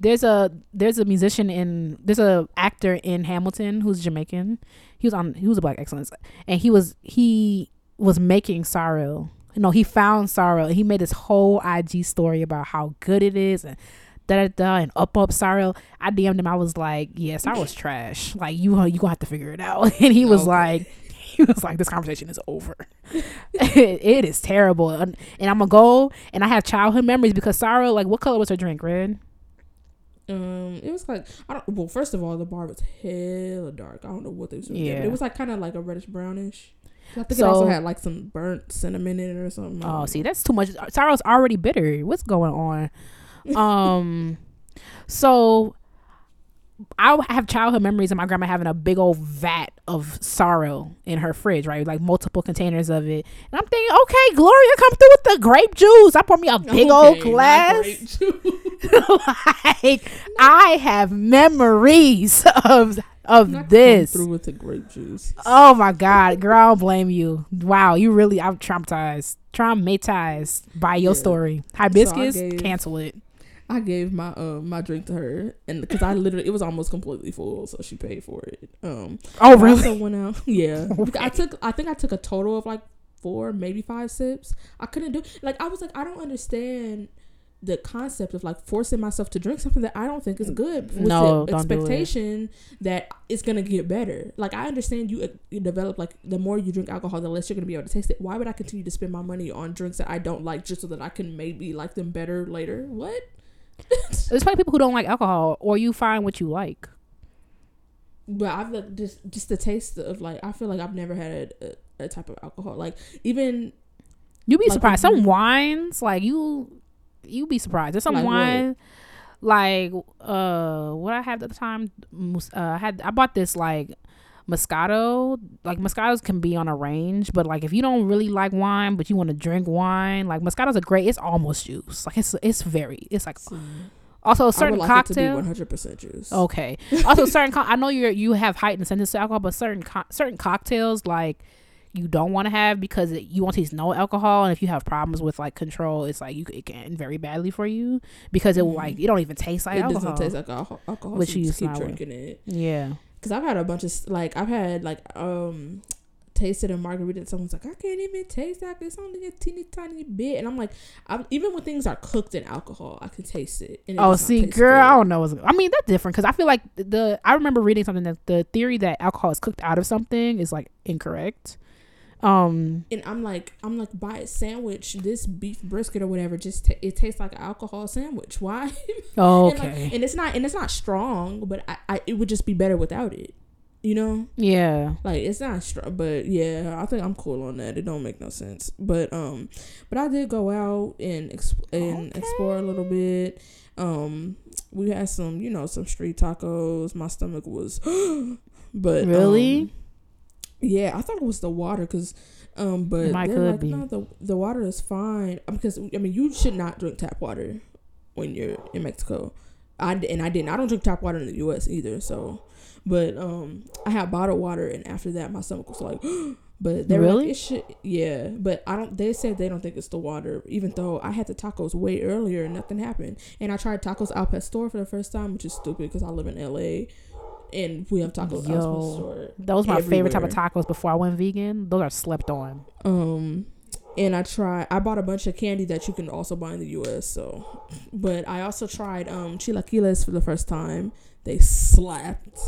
there's a there's a musician in there's a actor in hamilton who's jamaican. He was on he was a black excellence. And he was he was making sorrel no he found sorrel. And he made this whole ig story about how good it is and da da da and up up sorrel. i dm'd him. I was like yes, I was trash. Like you you gonna have to figure it out. And he was Okay. like he was like this conversation is over. It, it is terrible. And, and i'm gonna go and i have childhood memories because sorrel like what color was her drink? Red Um, it was like I don't. Well, first of all, the bar was hella dark. I don't know what they was doing. there, Yeah. but it was like kind of like a reddish brownish. I think it also had like some burnt cinnamon in it or something. Oh, see, that's too much. Sorrel's already bitter. What's going on? Um, so I have childhood memories of my grandma having a big old vat of sorrel in her fridge, right? Like multiple containers of it. And I'm thinking, okay, Gloria, come through with the grape juice. I pour me a big old Okay, not glass. like I have memories of of this. through with the grape juice. Oh my God, girl, I don't blame you. Wow, you really, I'm traumatized, traumatized by your Yeah. story. Hibiscus, gave- cancel it. I gave my um my drink to her, and because I literally it was almost completely full, so she paid for it. Um, Oh, I really? also went out. Yeah, I took. I think I took a total of like four, maybe five sips. I couldn't do like I was like I don't understand the concept of like forcing myself to drink something that I don't think is good with No, the don't do it. expectation that it's gonna get better. Like I understand you, you develop like the more you drink alcohol, the less you're gonna be able to taste it. Why would I continue to spend my money on drinks that I don't like just so that I can maybe like them better later? What? There's probably people who don't like alcohol, or you find what you like. But I've like, just just the taste of like I feel like I've never had a, a type of alcohol like even You'd be Like surprised. Some you- wines, like you, you'd be surprised. There's some Like what? wine, like uh, what I had at the time. Uh, I had I bought this like Moscato. Like Moscatos can be on a range, but like if you don't really like wine, but you want to drink wine, like Moscato's a great. It's almost juice. Like it's it's very. It's like also I certain like it to be cocktail. 100 percent juice. Okay. Also, certain co- I know you're you have heightened sensitive to alcohol, but certain co- certain cocktails like you don't want to have because it, you want to taste no alcohol, and if you have problems with like control, it's like you it can end very badly for you because it will, Mhm. like it don't even taste like alcohol. it alcohol. doesn't taste like alcohol. alcohol Which so you you just keep drinking it. yeah. Cause I've had a bunch of like I've had like um tasted a margarita and someone's like I can't even taste that. It's only a teeny tiny bit, and I'm like, I'm, even when things are cooked in alcohol, I can taste it. And it Oh, see, girl, I don't know. what's- I mean, that's different because I feel like the I remember reading something that the theory that alcohol is cooked out of something is like incorrect. Um. And I'm like, I'm like, buy a sandwich, this beef brisket or whatever. Just ta it tastes like an alcohol sandwich. Why? oh, And, like, Okay. and it's not, and it's not strong, but I, I, it would just be better without it. You know, yeah. like it's not strong, but yeah, I think I'm cool on that. It don't make no sense, but um, but I did go out and exp- and Okay. explore a little bit. Um, we had some, you know, some street tacos. My stomach was, but Really? um, yeah, I thought it was the water because, um, but Might they're could like, be. no, the the water is fine because I mean you should not drink tap water when you're in Mexico. I d- and I didn't. I don't drink tap water in the U.S. either. So, but um, I had bottled water, and after that, my stomach was like, but they Really? like, it should, yeah. But I don't. They said they don't think it's the water, even though I had the tacos way earlier and nothing happened. And I tried tacos al pastor for the first time, which is stupid because I live in L.A. and we have tacos Yo. Those my favorite type of tacos before I went vegan. Those are slept on. Um, and I tried. I bought a bunch of candy that you can also buy in the U.S. So, but I also tried um chilaquiles for the first time. They slapped.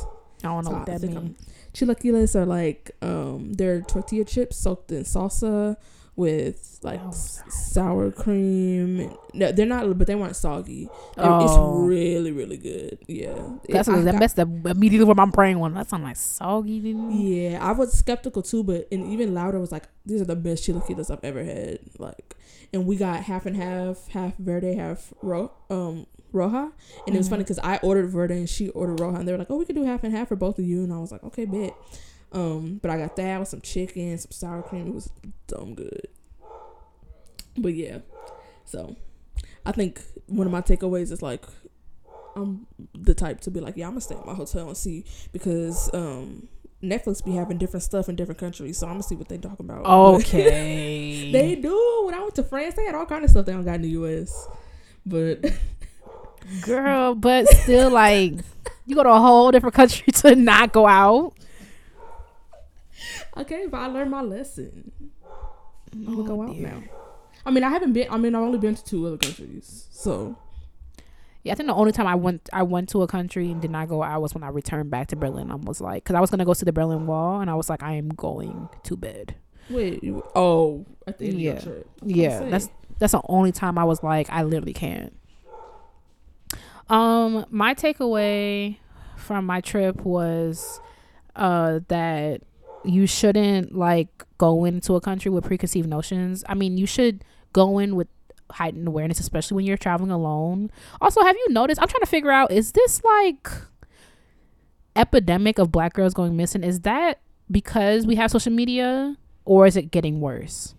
I don't know So what I that means. Chilaquiles are like um they're tortilla chips soaked in salsa with like Oh, sour. cream. No, they're not, but they weren't soggy. Oh. It's really, really good. Yeah, That's It- that, that's the immediately what my brain went. That sounds like soggy. Yeah, I was skeptical too, but and even louder was like, these are the best chilaquiles I've ever had. Like, and we got half and half, half verde, half ro- um roja, and it was Mhm. funny because I ordered verde and she ordered roja, and they were like, oh, we could do half and half for both of you, and I was like, okay, bet. Um, but I got that with some chicken, some sour cream. It was dumb good. But yeah, so I think one of my takeaways is like. I'm the type to be like, yeah, I'm gonna stay at my hotel and see because um Netflix be having different stuff in different countries, so I'm gonna see what they talking about. Okay. they do. When I went to France, they had all kind of stuff they don't got in the U.S. But Girl, but still, like, you go to a whole different country to not go out. Okay, but I learned my lesson. I'm gonna go Oh, out dear. now. I mean, I haven't been. I mean, I've only been to two other countries, so Yeah, I think the only time I went I went to a country and did not go out was when I returned back to Berlin. I was like, because I was gonna go to the Berlin Wall, and I was like, I am going to bed. wait. You, oh, at the end Yeah. I Yeah, that's that's the only time I was like, I literally can't. Um, my takeaway from my trip was uh that you shouldn't like go into a country with preconceived notions. I mean, you should go in with heightened awareness, especially when you're traveling alone. Also, have you noticed? I'm trying to figure out is this like epidemic of black girls going missing? Is that because we have social media, or is it getting worse?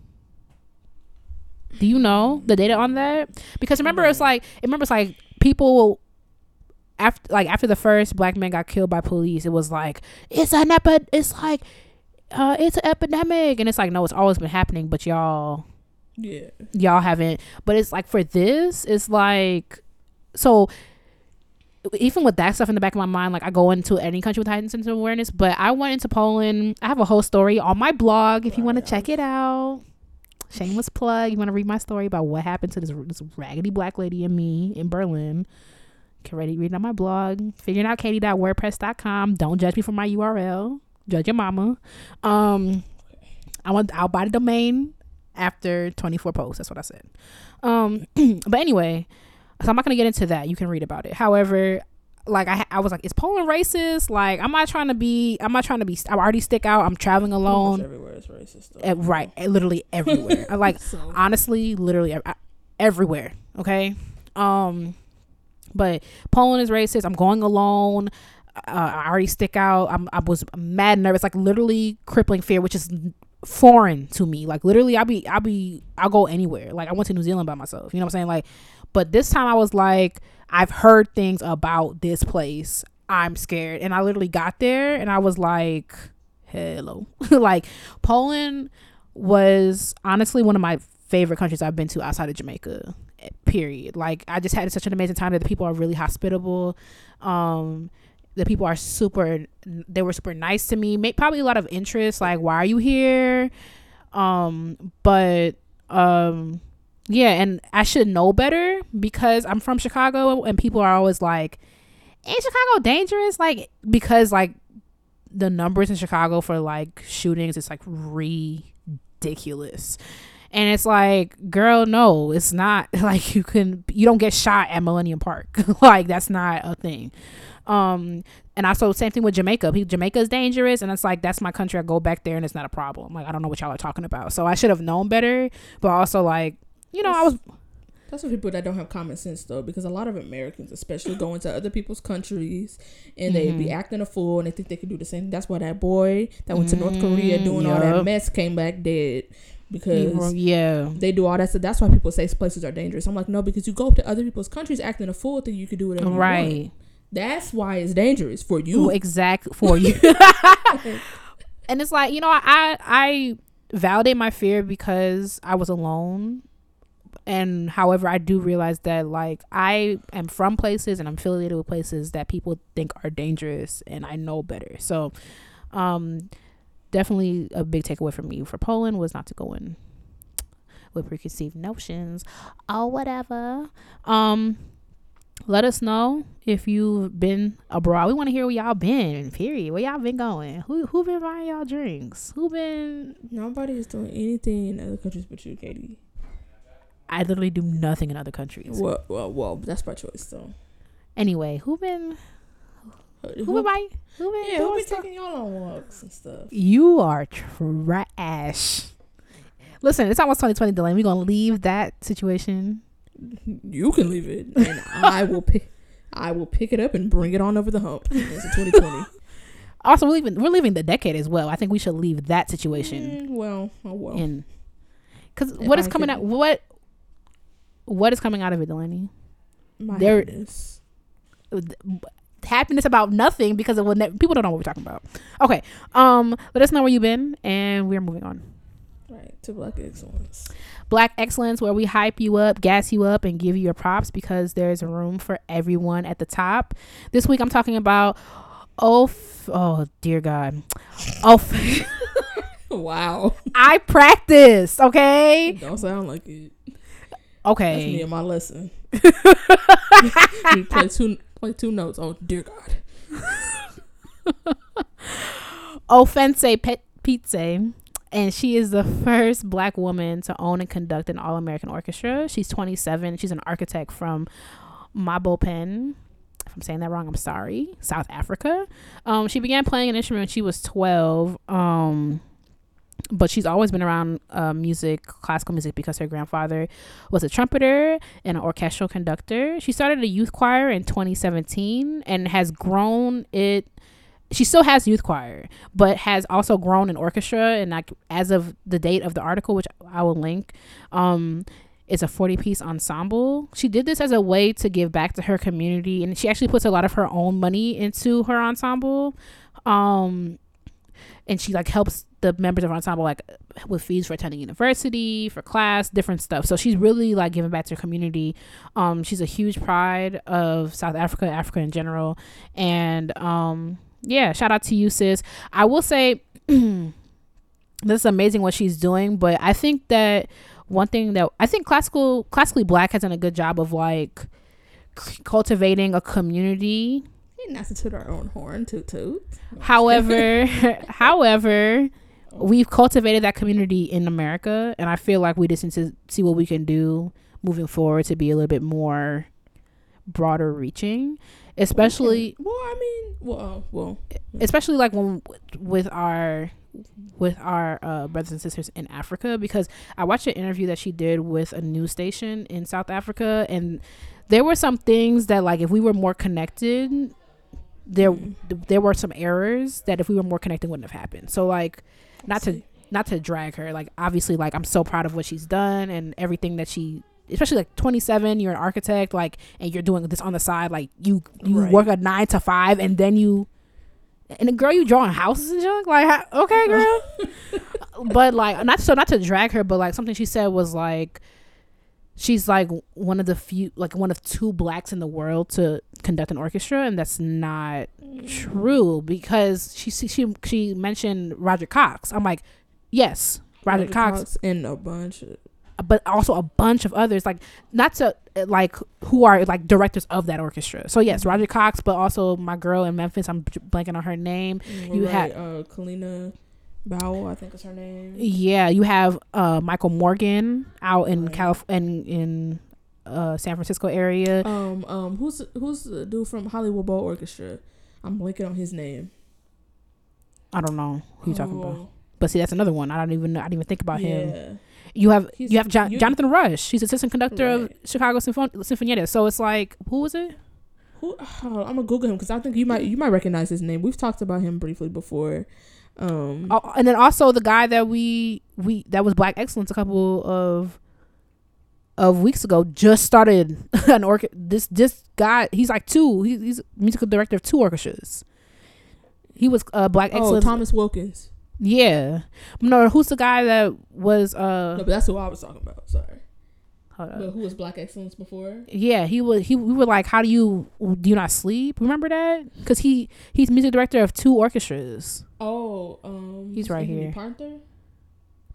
Do you know the data on that? Because remember, it's like remember it's like people after like after the first black man got killed by police, it was like it's an epi- it's like uh it's an epidemic, and it's like no, it's always been happening, but y'all yeah. y'all haven't. But it's like for this, it's like so. Even with that stuff in the back of my mind, like I go into any country with heightened sense of awareness, but I went into Poland. I have a whole story on my blog if you want to check it out. shameless plug. You want to read my story about what happened to this this raggedy black lady and me in Berlin? Can ready read it on my blog. Figuring out Katie.wordpress.com. Don't judge me for my URL. Judge your mama. Um, I want I'll buy the domain after 24 posts. That's what I said. Um, but anyway, so I'm not gonna get into that. You can read about it. However, like I, I was like, is Poland racist? Like, I'm not trying to be. I'm not trying to be. I already stick out. I'm traveling alone. everywhere is racist. Eh, right, eh, literally everywhere. Like So, honestly, literally ev- everywhere. Okay. Um, but Poland is racist. I'm going alone. Uh, I already stick out. I'm, I was mad nervous, like literally crippling fear, which is foreign to me. Like literally, I'll be, I'll be, I'll go anywhere. Like I went to New Zealand by myself. You know what I'm saying? Like, but this time I was like, I've heard things about this place. I'm scared, and I literally got there, and I was like, hello, like Poland was honestly one of my favorite countries I've been to outside of Jamaica. eh, Period. Like I just had such an amazing time. That the people are really hospitable. Um, the people are super. They were super nice to me. May, probably a lot of interest. Like, why are you here? Um, but um, yeah, and I should know better because I'm from Chicago, and people are always like, "Ain't Chicago dangerous?" Like because like the numbers in Chicago for like shootings is like ridiculous. And it's like, girl, no, it's not like you can you don't get shot at Millennium Park. like that's not a thing. Um and also same thing with Jamaica. Jamaica is dangerous and it's like that's my country. I go back there and it's not a problem. Like I don't know what y'all are talking about. So I should have known better, but also like, you know, I was That's for people that don't have common sense though, because a lot of Americans, especially, go into other people's countries and they Mm-hmm. be acting a fool and they think they can do the same. That's why that boy that went to North Korea Mm, doing all that mess came back dead because yeah. they do all that so That's why people say places are dangerous. I'm like, no, because you go up to other people's countries acting a fool, think you can do whatever. Right. That's why it's dangerous for you. Well, exact for you. and it's like you know, I I validate my fear because I was alone. And however, I do realize that like I am from places and I'm affiliated with places that people think are dangerous, and I know better. So, um, definitely a big takeaway from me for Poland was not to go in with preconceived notions or whatever. Um, let us know if you've been abroad. We want to hear where y'all been. Period. Where y'all been going? Who who been buying y'all drinks? Who been? Nobody is doing anything in other countries but you, Katie. I literally do nothing in other countries. Well, well, well, that's by choice though. Anyway, who been Who, who been buying? Who been? yeah, who doing be stuff? taking y'all on walks and stuff? You are trash. Listen, it's almost 2020, Delaney. We're gonna leave that situation. You can leave it, and I will pick. I will pick it up and bring it on over the hump. It's a 2020. Also, we're leaving. We're leaving the decade as well. I think we should leave that situation Mm, well, oh well. in. Because what is I coming out? What? What is coming out of it, Delaney? My there- happiness. happiness about nothing because of what ne- people don't know what we're talking about. Okay, um, let us know where you've been, and we're moving on. Right to black excellence. Black excellence, where we hype you up, gas you up, and give you your props because there's room for everyone at the top. This week, I'm talking about oh, f- oh dear God, oh, f- Wow, I practice. Okay, don't sound like it. Okay. That's me and my lesson. play two play two notes. Oh dear God. Offense Pet Pizza. And she is the first black woman to own and conduct an all American orchestra. She's 27. She's an architect from Mabopane. If I'm saying that wrong, I'm sorry. South Africa. Um, she began playing an instrument when she was 12. Um, but she's always been around uh, music, classical music, because her grandfather was a trumpeter and an orchestral conductor. She started a youth choir in 2017 and has grown it she still has youth choir, but has also grown an orchestra. And like as of the date of the article, which I will link, um, it's a 40 piece ensemble. She did this as a way to give back to her community, and she actually puts a lot of her own money into her ensemble. Um, and she like helps the members of her ensemble like with fees for attending university, for class, different stuff. So she's really like giving back to her community. Um, she's a huge pride of South Africa, Africa in general, and um yeah, shout out to you, sis. I will say this is amazing what she's doing. But I think that one thing that I think classical classically black has done a good job of like c- cultivating a community. Hey, not to toot our own horn, toot toot. However, however, we've cultivated that community in America, and I feel like we just need to see what we can do moving forward to be a little bit more broader reaching, especially Well, I mean, well, well, especially like when with our with our uh, brothers and sisters in Africa because I watched an interview that she did with a news station in South Africa and there were some things that like if we were more connected there Mm. there were some errors that if we were more connected wouldn't have happened. So like not to not to drag her like obviously like I'm so proud of what she's done and everything that she especially like 27 you're an architect like and you're doing this on the side like you you Right. work a 9 to 5 and then you and the girl you drawing houses and junk like how, okay girl. But like not so not to drag her but like something she said was like she's like one of the few like one of two blacks in the world to conduct an orchestra and that's not mm. true because she she she, she mentioned Roger Cox. I'm like yes Roger, Cox and a bunch of but also a bunch of others like not to uh, like who are like directors of that orchestra so yes roger cox but also my girl in memphis i'm blanking on her name You right, had- uh, Kalena Bovell, I think is her name. yeah you have uh michael morgan out in Right. calif in in uh san francisco area Um, um, who's who's the dude from Hollywood Bowl Orchestra? I'm blanking on his name. i don't know who you're talking about Oh, but see that's another one i don't even know i didn't even think about him yeah. You have He's- you have John, you- jonathan rush he's assistant conductor of chicago Symphon- sinfonietta so it's like who was it Who? Oh, I'm gonna Google him because I think you might you might recognize his name. We've talked about him briefly before. Um, Oh, and then also the guy that we we that was Black Excellence a couple of of weeks ago just started an orchestra. This this guy he's like two. He, he's musical director of two orchestras. He was uh, Black oh, Excellence. Thomas Wilkins. Yeah, no. Who's the guy that was uh? No, but that's who I was talking about. Sorry, hold up. but who was Black Excellence before? Yeah, he was. He we were like, how do you do you not sleep? Remember that? Because he he's music director of two orchestras. Oh, um, He's right here. Parnther.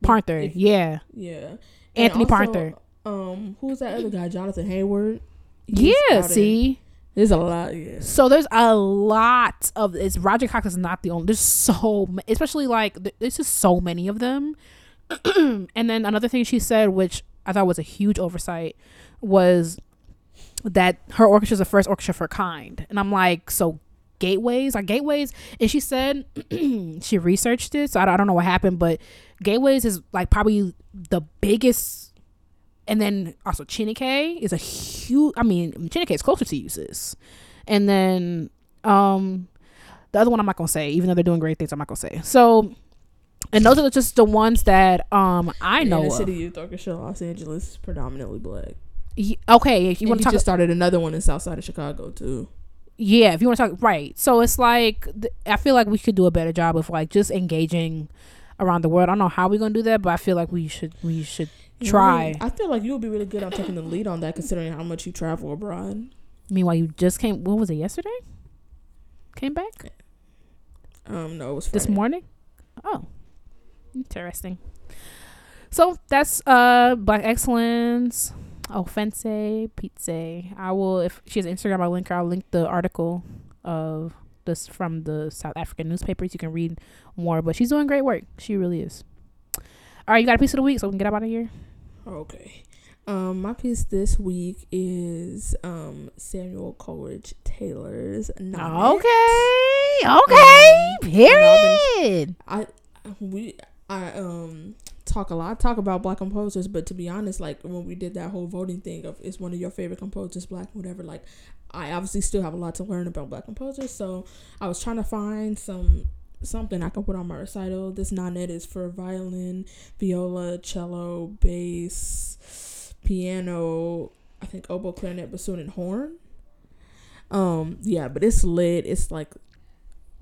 Parnther. If- yeah, Yeah, Anthony also, Parnther. Um, who's that other guy? Jonathon Heyward. He's Yeah. See. There's a lot. Yeah. So there's a lot of it's Roger Cox is not the only. There's so especially like th- there's just so many of them. and then another thing she said, which I thought was a huge oversight, was that her orchestra is the first orchestra for kind. And I'm like, so gateways like gateways and she said she researched it so I don't, I don't know what happened but gateways is like probably the biggest and then also Chineke is a huge I mean Chineke is closer to uses and then um the other one I'm not gonna say even though they're doing great things I'm not gonna say so and those are just the ones that um I And know the. City Youth Orchestra, Los Angeles, is predominantly black. Okay if you want to talk just started another one in South Side of Chicago too. yeah if you want to talk right so it's like th- i feel like we could do a better job of like just engaging around the world. I don't know how we're gonna do that but i feel like we should we should try. I feel like you would be really good on taking the lead on that, considering how much you travel abroad. meanwhile you just came what was it yesterday? Came back? Um, no, it was this morning? Oh. Interesting. So that's uh black excellence Ofentse Pitse i will if she has instagram i'll link her. I'll link the article of this from the south african newspapers. You can read more but she's doing great work. She really is. All right you got a piece of the week so we can get up out of here? Okay. Um, my piece this week is um Samuel Coleridge Taylor's Nonet. okay okay Um, period. I we I um talk a lot talk about black composers, but to be honest, like when we did that whole voting thing of is one of your favorite composers black, whatever, like I obviously still have a lot to learn about black composers, so I was trying to find some something I can put on my recital. This nonet is for violin, viola, cello, bass, piano, I think oboe, clarinet, bassoon, and horn. Um, yeah, but it's lit. It's like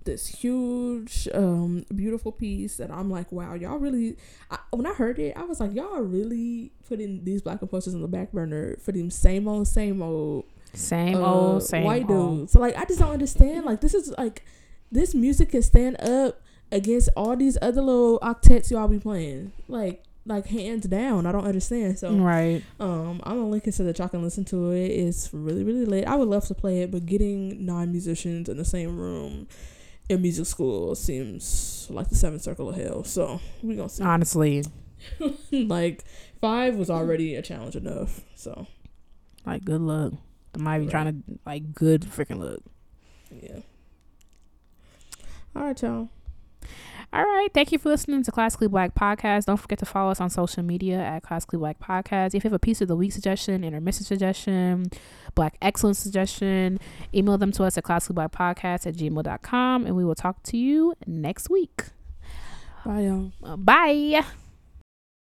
this huge, um, beautiful piece that I'm like, wow, y'all really. I, when I heard it, I was like, y'all really putting these black composers on the back burner for them same old, same old same uh, old same white old. dudes. So like, I just don't understand. Like, this is like, this music can stand up against all these other little octets y'all be playing. Like like hands down. I don't understand. So Right. um I'm gonna link it so that y'all can listen to it. It's really, really lit. I would love to play it, but getting non musicians in the same room in music school seems like the seventh circle of hell. So we gonna see. Honestly, like five was already a challenge enough. So like good luck. I might be Right. trying to like good freaking look. yeah. All right, y'all. All right. Thank you for listening to Classically Black Podcast. Don't forget to follow us on social media at Classically Black Podcast. If you have a piece of the week suggestion, intermission suggestion, black excellence suggestion, email them to us at classicallyblackpodcast at gmail.com and we will talk to you next week. Bye, y'all. Bye.